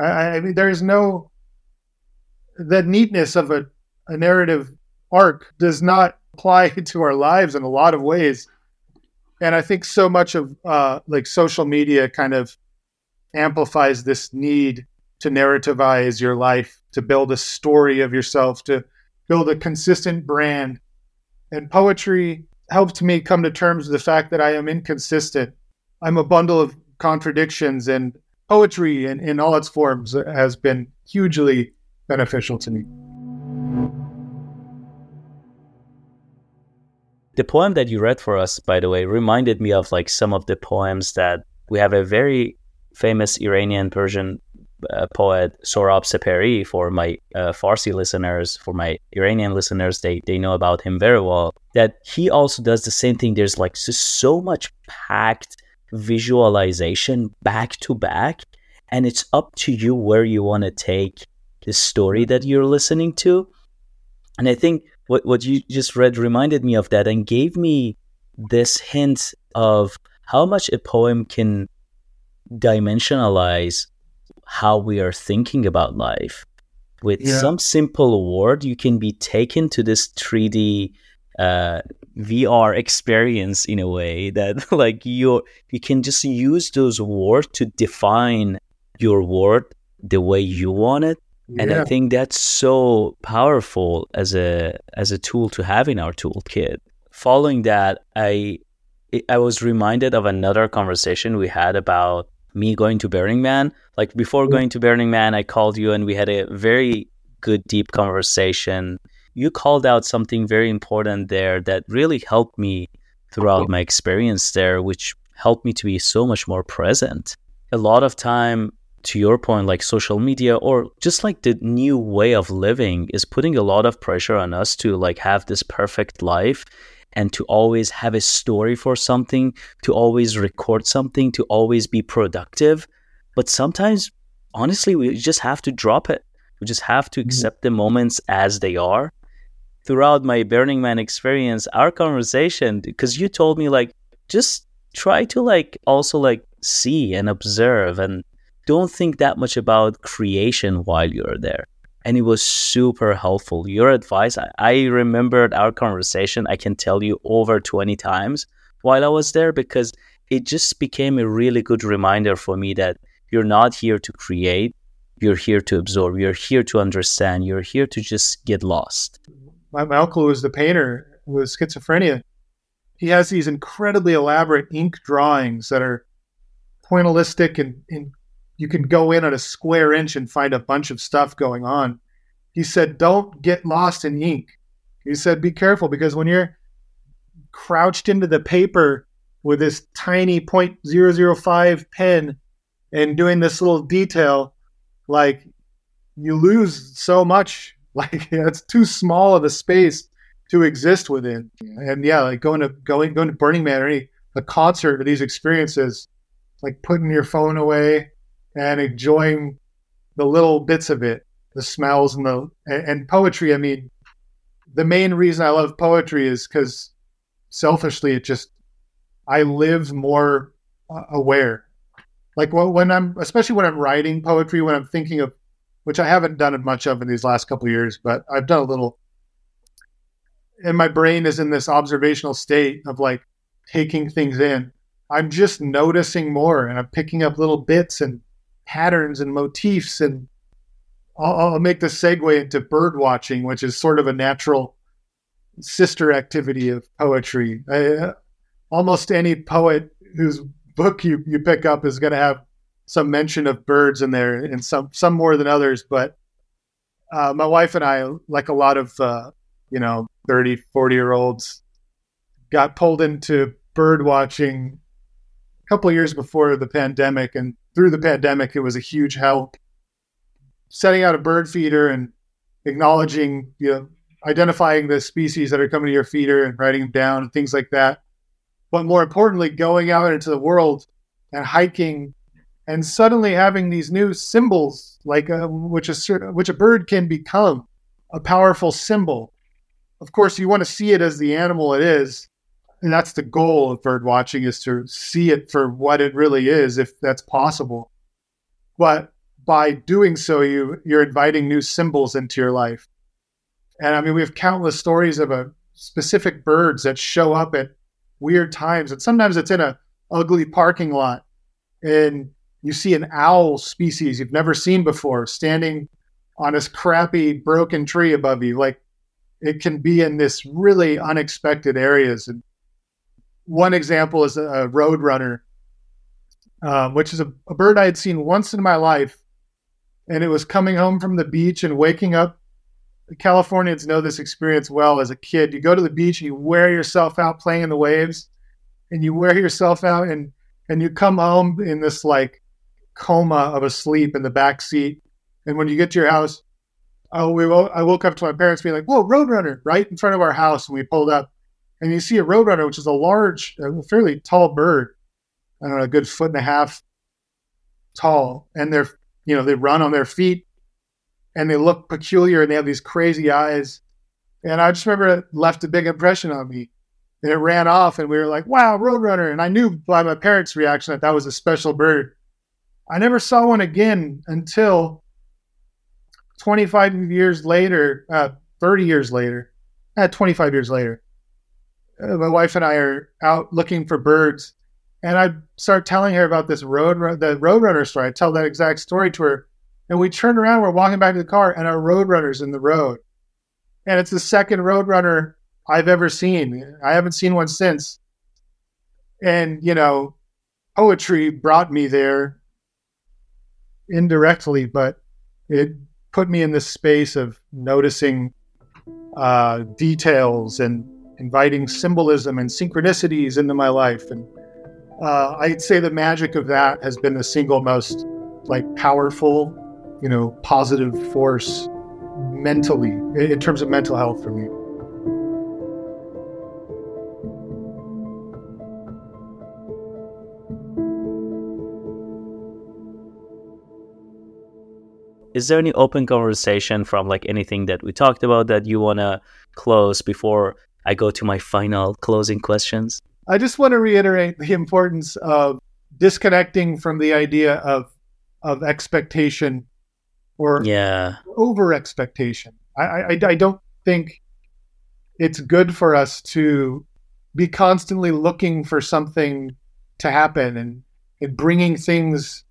I, I mean, there's no the neatness of a, a narrative arc does not apply [laughs] to our lives in a lot of ways. And I think so much of uh, like social media kind of amplifies this need to narrativize your life, to build a story of yourself, to build a consistent brand. And poetry helped me come to terms with the fact that I am inconsistent. I'm a bundle of contradictions, and poetry in, in all its forms has been hugely beneficial to me. The poem that you read for us, by the way, reminded me of like some of the poems that we have a very famous Iranian Persian uh, poet Sohrab Sepehri for my uh, Farsi listeners, for my Iranian listeners, they they know about him very well. That he also does the same thing. There's like just so much packed visualization back to back, and it's up to you where you want to take the story that you're listening to. And I think what what you just read reminded me of that and gave me this hint of how much a poem can dimensionalize how we are thinking about life. With yeah. some simple word, you can be taken to this 3D uh, VR experience in a way that [laughs] like you you can just use those words to define your word the way you want it. Yeah. And I think that's so powerful as a as a tool to have in our toolkit. Following that, I I was reminded of another conversation we had about me going to Burning Man. Like before going to Burning Man, I called you and we had a very good, deep conversation. You called out something very important there that really helped me throughout my experience there, which helped me to be so much more present. A lot of time, to your point, like social media or just like the new way of living is putting a lot of pressure on us to like have this perfect life and to always have a story for something, to always record something, to always be productive. But sometimes, honestly, we just have to drop it. We just have to mm-hmm. accept the moments as they are. Throughout my Burning Man experience, our conversation, because you told me, like, just try to, like, also, like, see and observe and don't think that much about creation while you're there and it was super helpful. Your advice, I, I remembered our conversation, I can tell you over 20 times while I was there because it just became a really good reminder for me that you're not here to create, you're here to absorb, you're here to understand, you're here to just get lost. My, my uncle was the painter with schizophrenia. He has these incredibly elaborate ink drawings that are pointillistic and, and you can go in at a square inch and find a bunch of stuff going on. He said, Don't get lost in ink. He said, Be careful because when you're crouched into the paper with this tiny 0.005 pen and doing this little detail, like you lose so much. [laughs] Like it's too small of a space to exist within. And yeah, like going to going going to Burning Man or any a concert or these experiences, like putting your phone away, and enjoying the little bits of it, the smells and the and, poetry. I mean, the main reason I love poetry is because selfishly, it just I live more aware. Like when I'm, especially when I'm writing poetry, when I'm thinking of, which I haven't done much of in these last couple years, but I've done a little. And my brain is in this observational state of like taking things in. I'm just noticing more, and I'm picking up little bits and patterns and motifs. And I'll, I'll make the segue into bird watching, which is sort of a natural sister activity of poetry. I, almost any poet whose book you, you pick up is going to have some mention of birds in there, and some some more than others. But uh, my wife and I, like a lot of uh, you know, 30, 40 year olds got pulled into bird watching couple years before the pandemic. And through the pandemic, it was a huge help. Setting out a bird feeder and acknowledging, you know, identifying the species that are coming to your feeder and writing them down and things like that. But more importantly, going out into the world and hiking and suddenly having these new symbols, like a, which a which a bird can become a powerful symbol. Of course, you want to see it as the animal it is, and that's the goal of bird watching is to see it for what it really is, if that's possible. But by doing so, you you're inviting new symbols into your life. And I mean, we have countless stories of a specific birds that show up at weird times, and sometimes it's in a ugly parking lot, and you see an owl species you've never seen before standing on this crappy broken tree above you. Like it can be in this really unexpected areas. And one example is a roadrunner, um, which is a, a bird I had seen once in my life. And it was coming home from the beach and waking up. Californians know this experience well as a kid. You go to the beach and you wear yourself out playing in the waves, and you wear yourself out and and you come home in this like coma of a sleep in the back seat. And when you get to your house, oh, we I woke up to my parents being like, "Whoa, Roadrunner!" right in front of our house, and we pulled up, and you see a Roadrunner, which is a large, a fairly tall bird. I don't know, a good foot and a half tall, and they're you know they run on their feet, and they look peculiar, and they have these crazy eyes. And I just remember it left a big impression on me. And it ran off, and we were like, "Wow, Roadrunner!" And I knew by my parents' reaction that that was a special bird. I never saw one again until 25 years later, uh, 30 years later, uh, 25 years later. Uh, my wife and I are out looking for birds, and I start telling her about this road the roadrunner story. I tell that exact story to her, and we turn around. We're walking back to the car, and our roadrunner's in the road, and it's the second roadrunner I've ever seen. I haven't seen one since. And you know, poetry brought me there indirectly, but it put me in this space of noticing uh, details and inviting symbolism and synchronicities into my life. And uh, I'd say the magic of that has been the single most like powerful, you know, positive force mentally in terms of mental health for me. is there any open conversation from like anything that we talked about that you want to close before I go to my final closing questions? I just want to reiterate the importance of disconnecting from the idea of of expectation or yeah over expectation. I, I, I don't think it's good for us to be constantly looking for something to happen and, and bringing things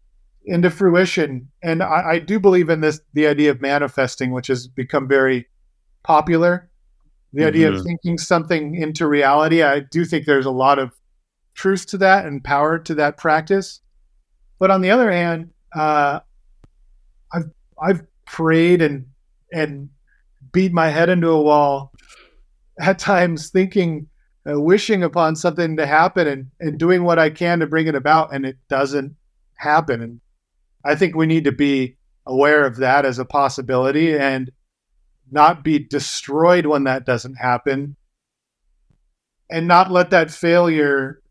into fruition. And I, I, do believe in this the idea of manifesting, which has become very popular. The mm-hmm. idea of mm-hmm. thinking something into reality. I do think there's a lot of truth to that and power to that practice. But on the other hand, uh, I've I've prayed and and beat my head into a wall at times, thinking, uh, wishing upon something to happen and and doing what I can to bring it about, and it doesn't happen. And I think we need to be aware of that as a possibility and not be destroyed when that doesn't happen and not let that failure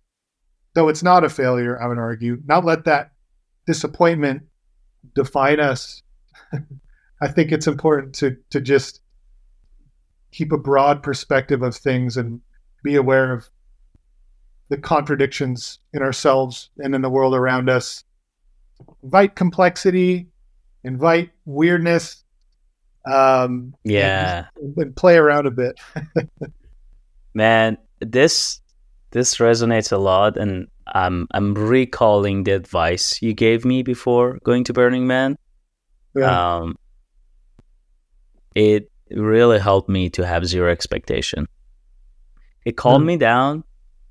though it's not a failure i would argue not let that disappointment define us [laughs] i think it's important to to just keep a broad perspective of things and be aware of the contradictions in ourselves and in the world around us invite complexity, invite weirdness. Um, yeah, and, and play around a bit. [laughs] Man, this this resonates a lot, and I'm I'm recalling the advice you gave me before going to Burning Man. Yeah. Um, it really helped me to have zero expectation. It calmed mm. me down.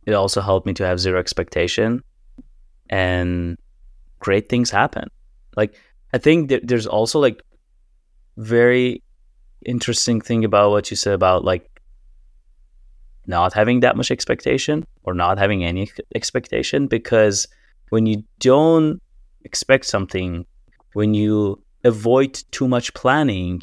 It also helped me to have zero expectation, and great things happen. Like I think that there's also like very interesting thing about what you said about like not having that much expectation or not having any expectation because when you don't expect something, when you avoid too much planning,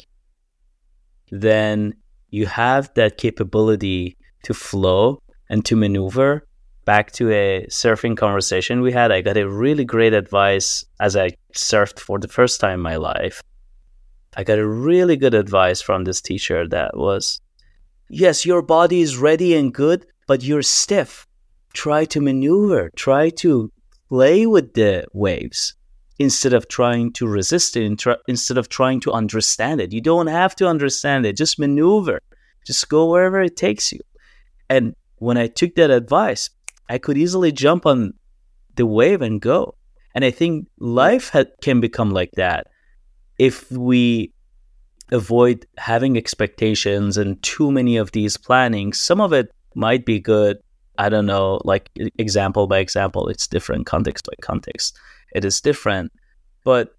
then you have that capability to flow and to maneuver. Back to a surfing conversation we had, I got a really great advice as I surfed for the first time in my life. I got a really good advice from this teacher that was yes, your body is ready and good, but you're stiff. Try to maneuver, try to play with the waves instead of trying to resist it, instead of trying to understand it. You don't have to understand it, just maneuver, just go wherever it takes you. And when I took that advice, I could easily jump on the wave and go. And I think life can become like that if we avoid having expectations and too many of these plannings. Some of it might be good. I don't know, like example by example, it's different context by context. It is different. But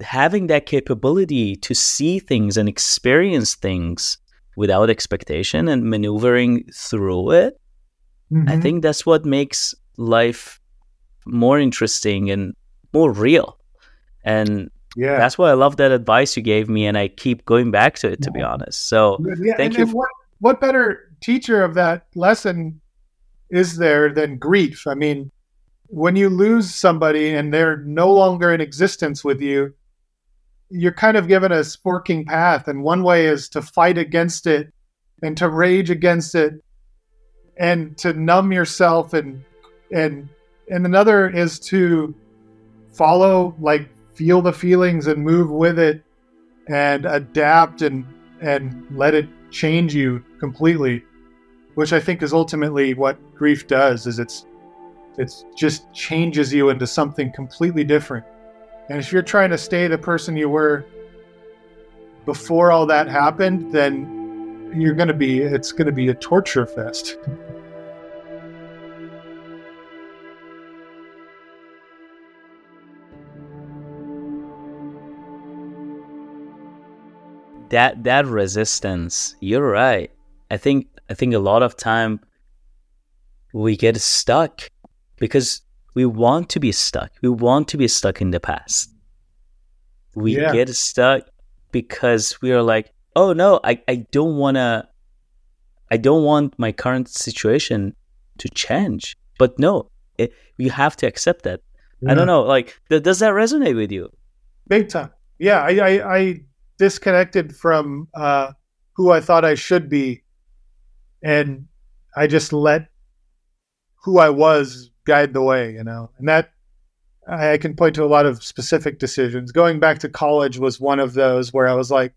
having that capability to see things and experience things without expectation and maneuvering through it, mm-hmm. I think that's what makes life more interesting and more real. And yeah. That's why I love that advice you gave me, and I keep going back to it. To be honest, so yeah, thank you. For- what, what better teacher of that lesson is there than grief? I mean, when you lose somebody and they're no longer in existence with you, you're kind of given a sporking path, and one way is to fight against it and to rage against it and to numb yourself and and and another is to follow like feel the feelings and move with it and adapt and and let it change you completely which i think is ultimately what grief does is it's it's just changes you into something completely different. And if you're trying to stay the person you were before all that happened then you're going to be it's going to be a torture fest [laughs] that that resistance you're right. I think i think a lot of time we get stuck because we want to be stuck. We want to be stuck in the past. We yeah. get stuck because we are like oh no i, I don't want to i don't want my current situation to change. But no eh, it, you have to accept that. Yeah. i don't know like th- does that resonate with you? Big time. Yeah I, I, I disconnected from uh, who I thought I should be, and I just let who I was guide the way, you know. And that I, I can point to a lot of specific decisions. Going back to college was one of those where I was like,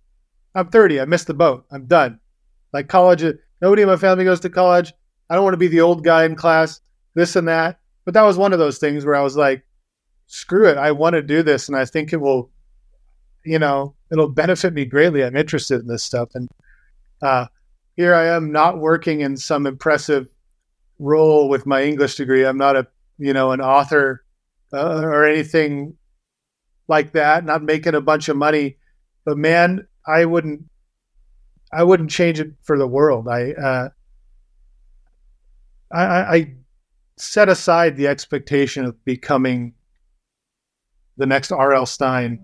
I'm 30, I missed the boat, I'm done. Like college, nobody in my family goes to college. I don't want to be the old guy in class, this and that. But that was one of those things where I was like, screw it, I want to do this, and I think it will, you know, it'll benefit me greatly. I'm interested in this stuff, and uh, here I am, not working in some impressive role with my English degree. I'm not a you know an author uh, or anything like that. Not making a bunch of money, but man, I wouldn't I wouldn't change it for the world. I uh, I, I set aside the expectation of becoming the next R.L. Stine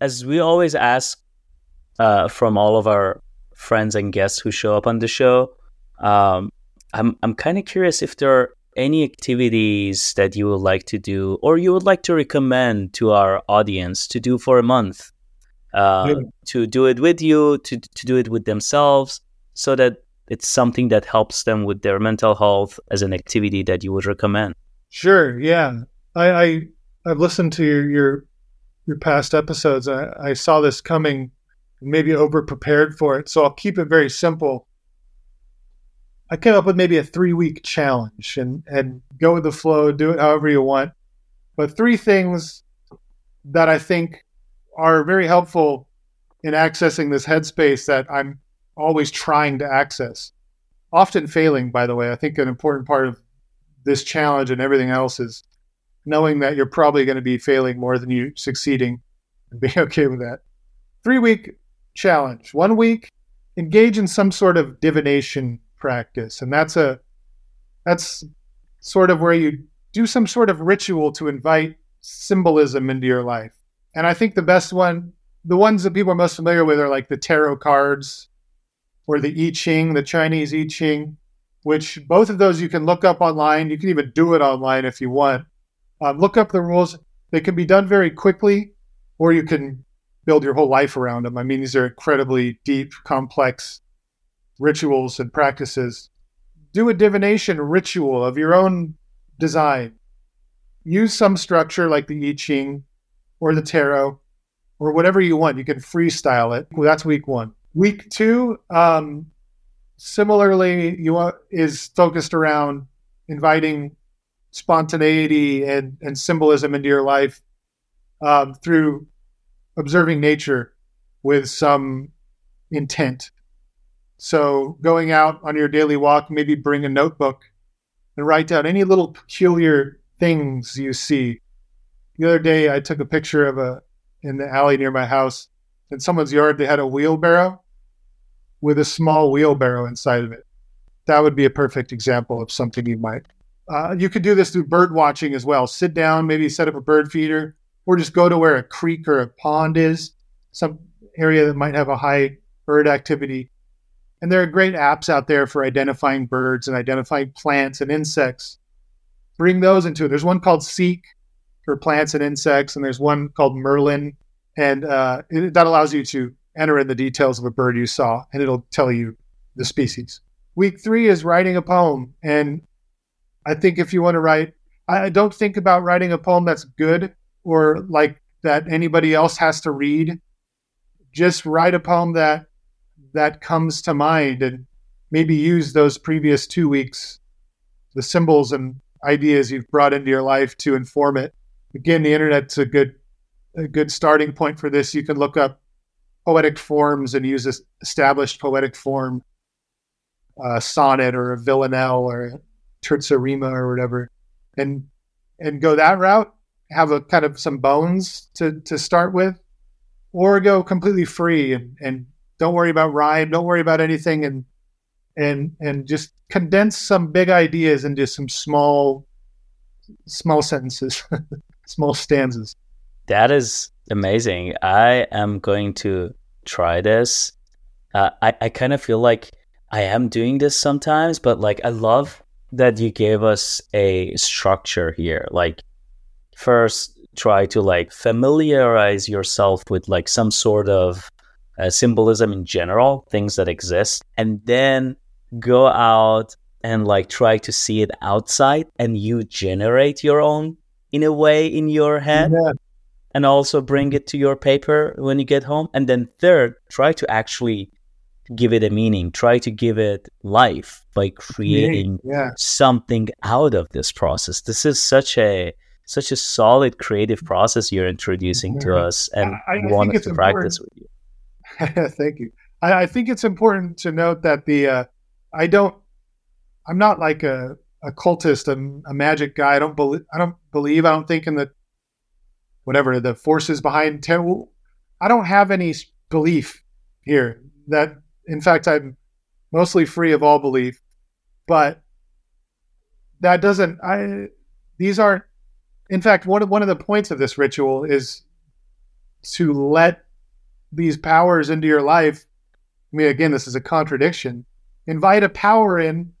as we always ask uh, from all of our friends and guests who show up on the show, um, I'm I'm kind of curious if there are any activities that you would like to do or you would like to recommend to our audience to do for a month, uh, yeah. to do it with you, to to do it with themselves, so that it's something that helps them with their mental health as an activity that you would recommend. Sure. Yeah. I, I I've listened to your, your your past episodes, I, I saw this coming, maybe over prepared for it. So I'll keep it very simple. I came up with maybe a three week challenge and, and go with the flow, do it however you want. But three things that I think are very helpful in accessing this headspace that I'm always trying to access. Often failing, by the way. I think an important part of this challenge and everything else is knowing that you're probably going to be failing more than you succeeding. and be [laughs] okay with that. Three week challenge. One week, engage in some sort of divination practice. And that's a that's sort of where you do some sort of ritual to invite symbolism into your life. And I think the best one, the ones that people are most familiar with are like the tarot cards or the I Ching, the Chinese I Ching, which both of those you can look up online. You can even do it online if you want. Um, look up the rules. They can be done very quickly, or you can build your whole life around them. I mean, these are incredibly deep, complex rituals and practices. Do a divination ritual of your own design. Use some structure like the I Ching or the tarot or whatever you want. You can freestyle it. Well, that's week one. Week two, um, similarly, you want, is focused around inviting spontaneity and, and symbolism into your life um, through observing nature with some intent. So, going out on your daily walk, maybe bring a notebook and write down any little peculiar things you see. The other day, I took a picture of a in the alley near my house. In someone's yard, they had a wheelbarrow with a small wheelbarrow inside of it. That would be a perfect example of something you might. Uh, you could do this through bird watching as well. Sit down, maybe set up a bird feeder, or just go to where a creek or a pond is, some area that might have a high bird activity. And there are great apps out there for identifying birds and identifying plants and insects. Bring those into it. There's one called Seek for plants and insects, and there's one called Merlin, and uh, it, that allows you to enter in the details of a bird you saw, and it'll tell you the species. Week three is writing a poem, and I think if you want to write, I don't think about writing a poem that's good or like that anybody else has to read. Just write a poem that that comes to mind and maybe use those previous two weeks, the symbols and ideas you've brought into your life to inform it. Again, the internet's a good a good starting point for this. You can look up poetic forms and use this established poetic form, a sonnet or a villanelle or a terza rima or whatever, and and go that route. Have a kind of some bones to to start with, or go completely free and and don't worry about rhyme. Don't worry about anything, and and and just condense some big ideas into some small small sentences, [laughs] small stanzas. That is amazing. I am going to try this. Uh, I I kind of feel like I am doing this sometimes, but like I love that you gave us a structure here. Like first try to like familiarize yourself with like some sort of uh, symbolism in general, things that exist, and then go out and like try to see it outside and you generate your own in a way in your head yeah. and also bring it to your paper when you get home and then third try to actually give it a meaning try to give it life by creating yeah. something out of this process this is such a such a solid creative process you're introducing yeah. to us and I, I want us to important. practice with you [laughs] Thank you. I, I, think it's important to note that the uh, I don't I'm not like a, a cultist, a, a magic guy. I don't believe I don't believe I don't think in the whatever the forces behind tarot. I don't have any belief here that in fact I'm mostly free of all belief, but that doesn't I these aren't in fact one of one of the points of this ritual is to let these powers into your life, I mean, again, this is a contradiction. Invite a power in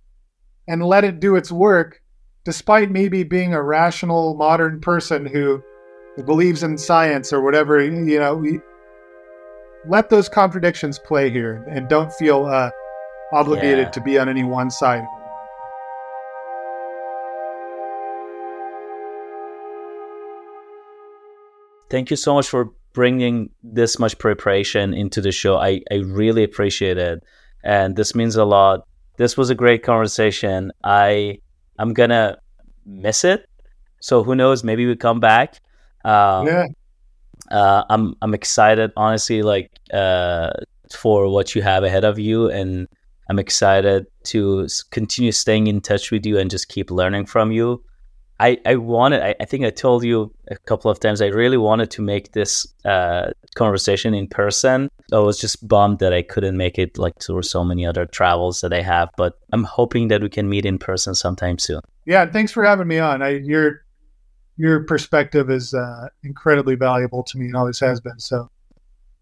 and let it do its work, despite maybe being a rational modern person who believes in science or whatever. You know, let those contradictions play here and don't feel uh, obligated yeah. to be on any one side. Thank you so much for bringing this much preparation into the show. I, I really appreciate it. And this means a lot. This was a great conversation. I I'm gonna miss it. So who knows? Maybe we come back. Um, yeah. Uh, I'm I'm excited, honestly, like uh, for what you have ahead of you, and I'm excited to continue staying in touch with you and just keep learning from you. I, I wanted, I, I think I told you a couple of times, I really wanted to make this uh, conversation in person. I was just bummed that I couldn't make it, like, were so many other travels that I have, but I'm hoping that we can meet in person sometime soon. Yeah, thanks for having me on. I, your your perspective is uh, incredibly valuable to me and always has been. So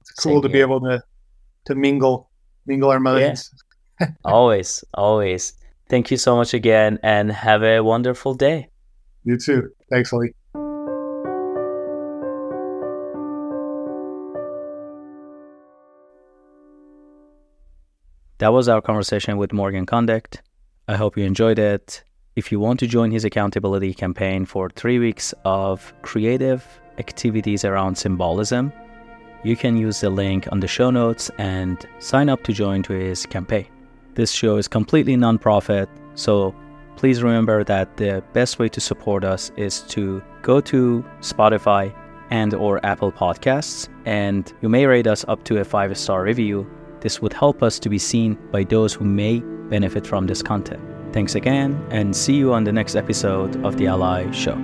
it's cool Same to here. be able to to mingle mingle our minds. Yeah. [laughs] always, always. Thank you so much again, and have a wonderful day. You too. Thanks, Lee. That was our conversation with Morgan Condict. I hope you enjoyed it. If you want to join his accountability campaign for three weeks of creative activities around symbolism, you can use the link on the show notes and sign up to join to his campaign. This show is completely nonprofit, so please remember that the best way to support us is to go to Spotify and or Apple Podcasts and you may rate us up to a 5-star review. This would help us to be seen by those who may benefit from this content. Thanks again and see you on the next episode of the Ally Show.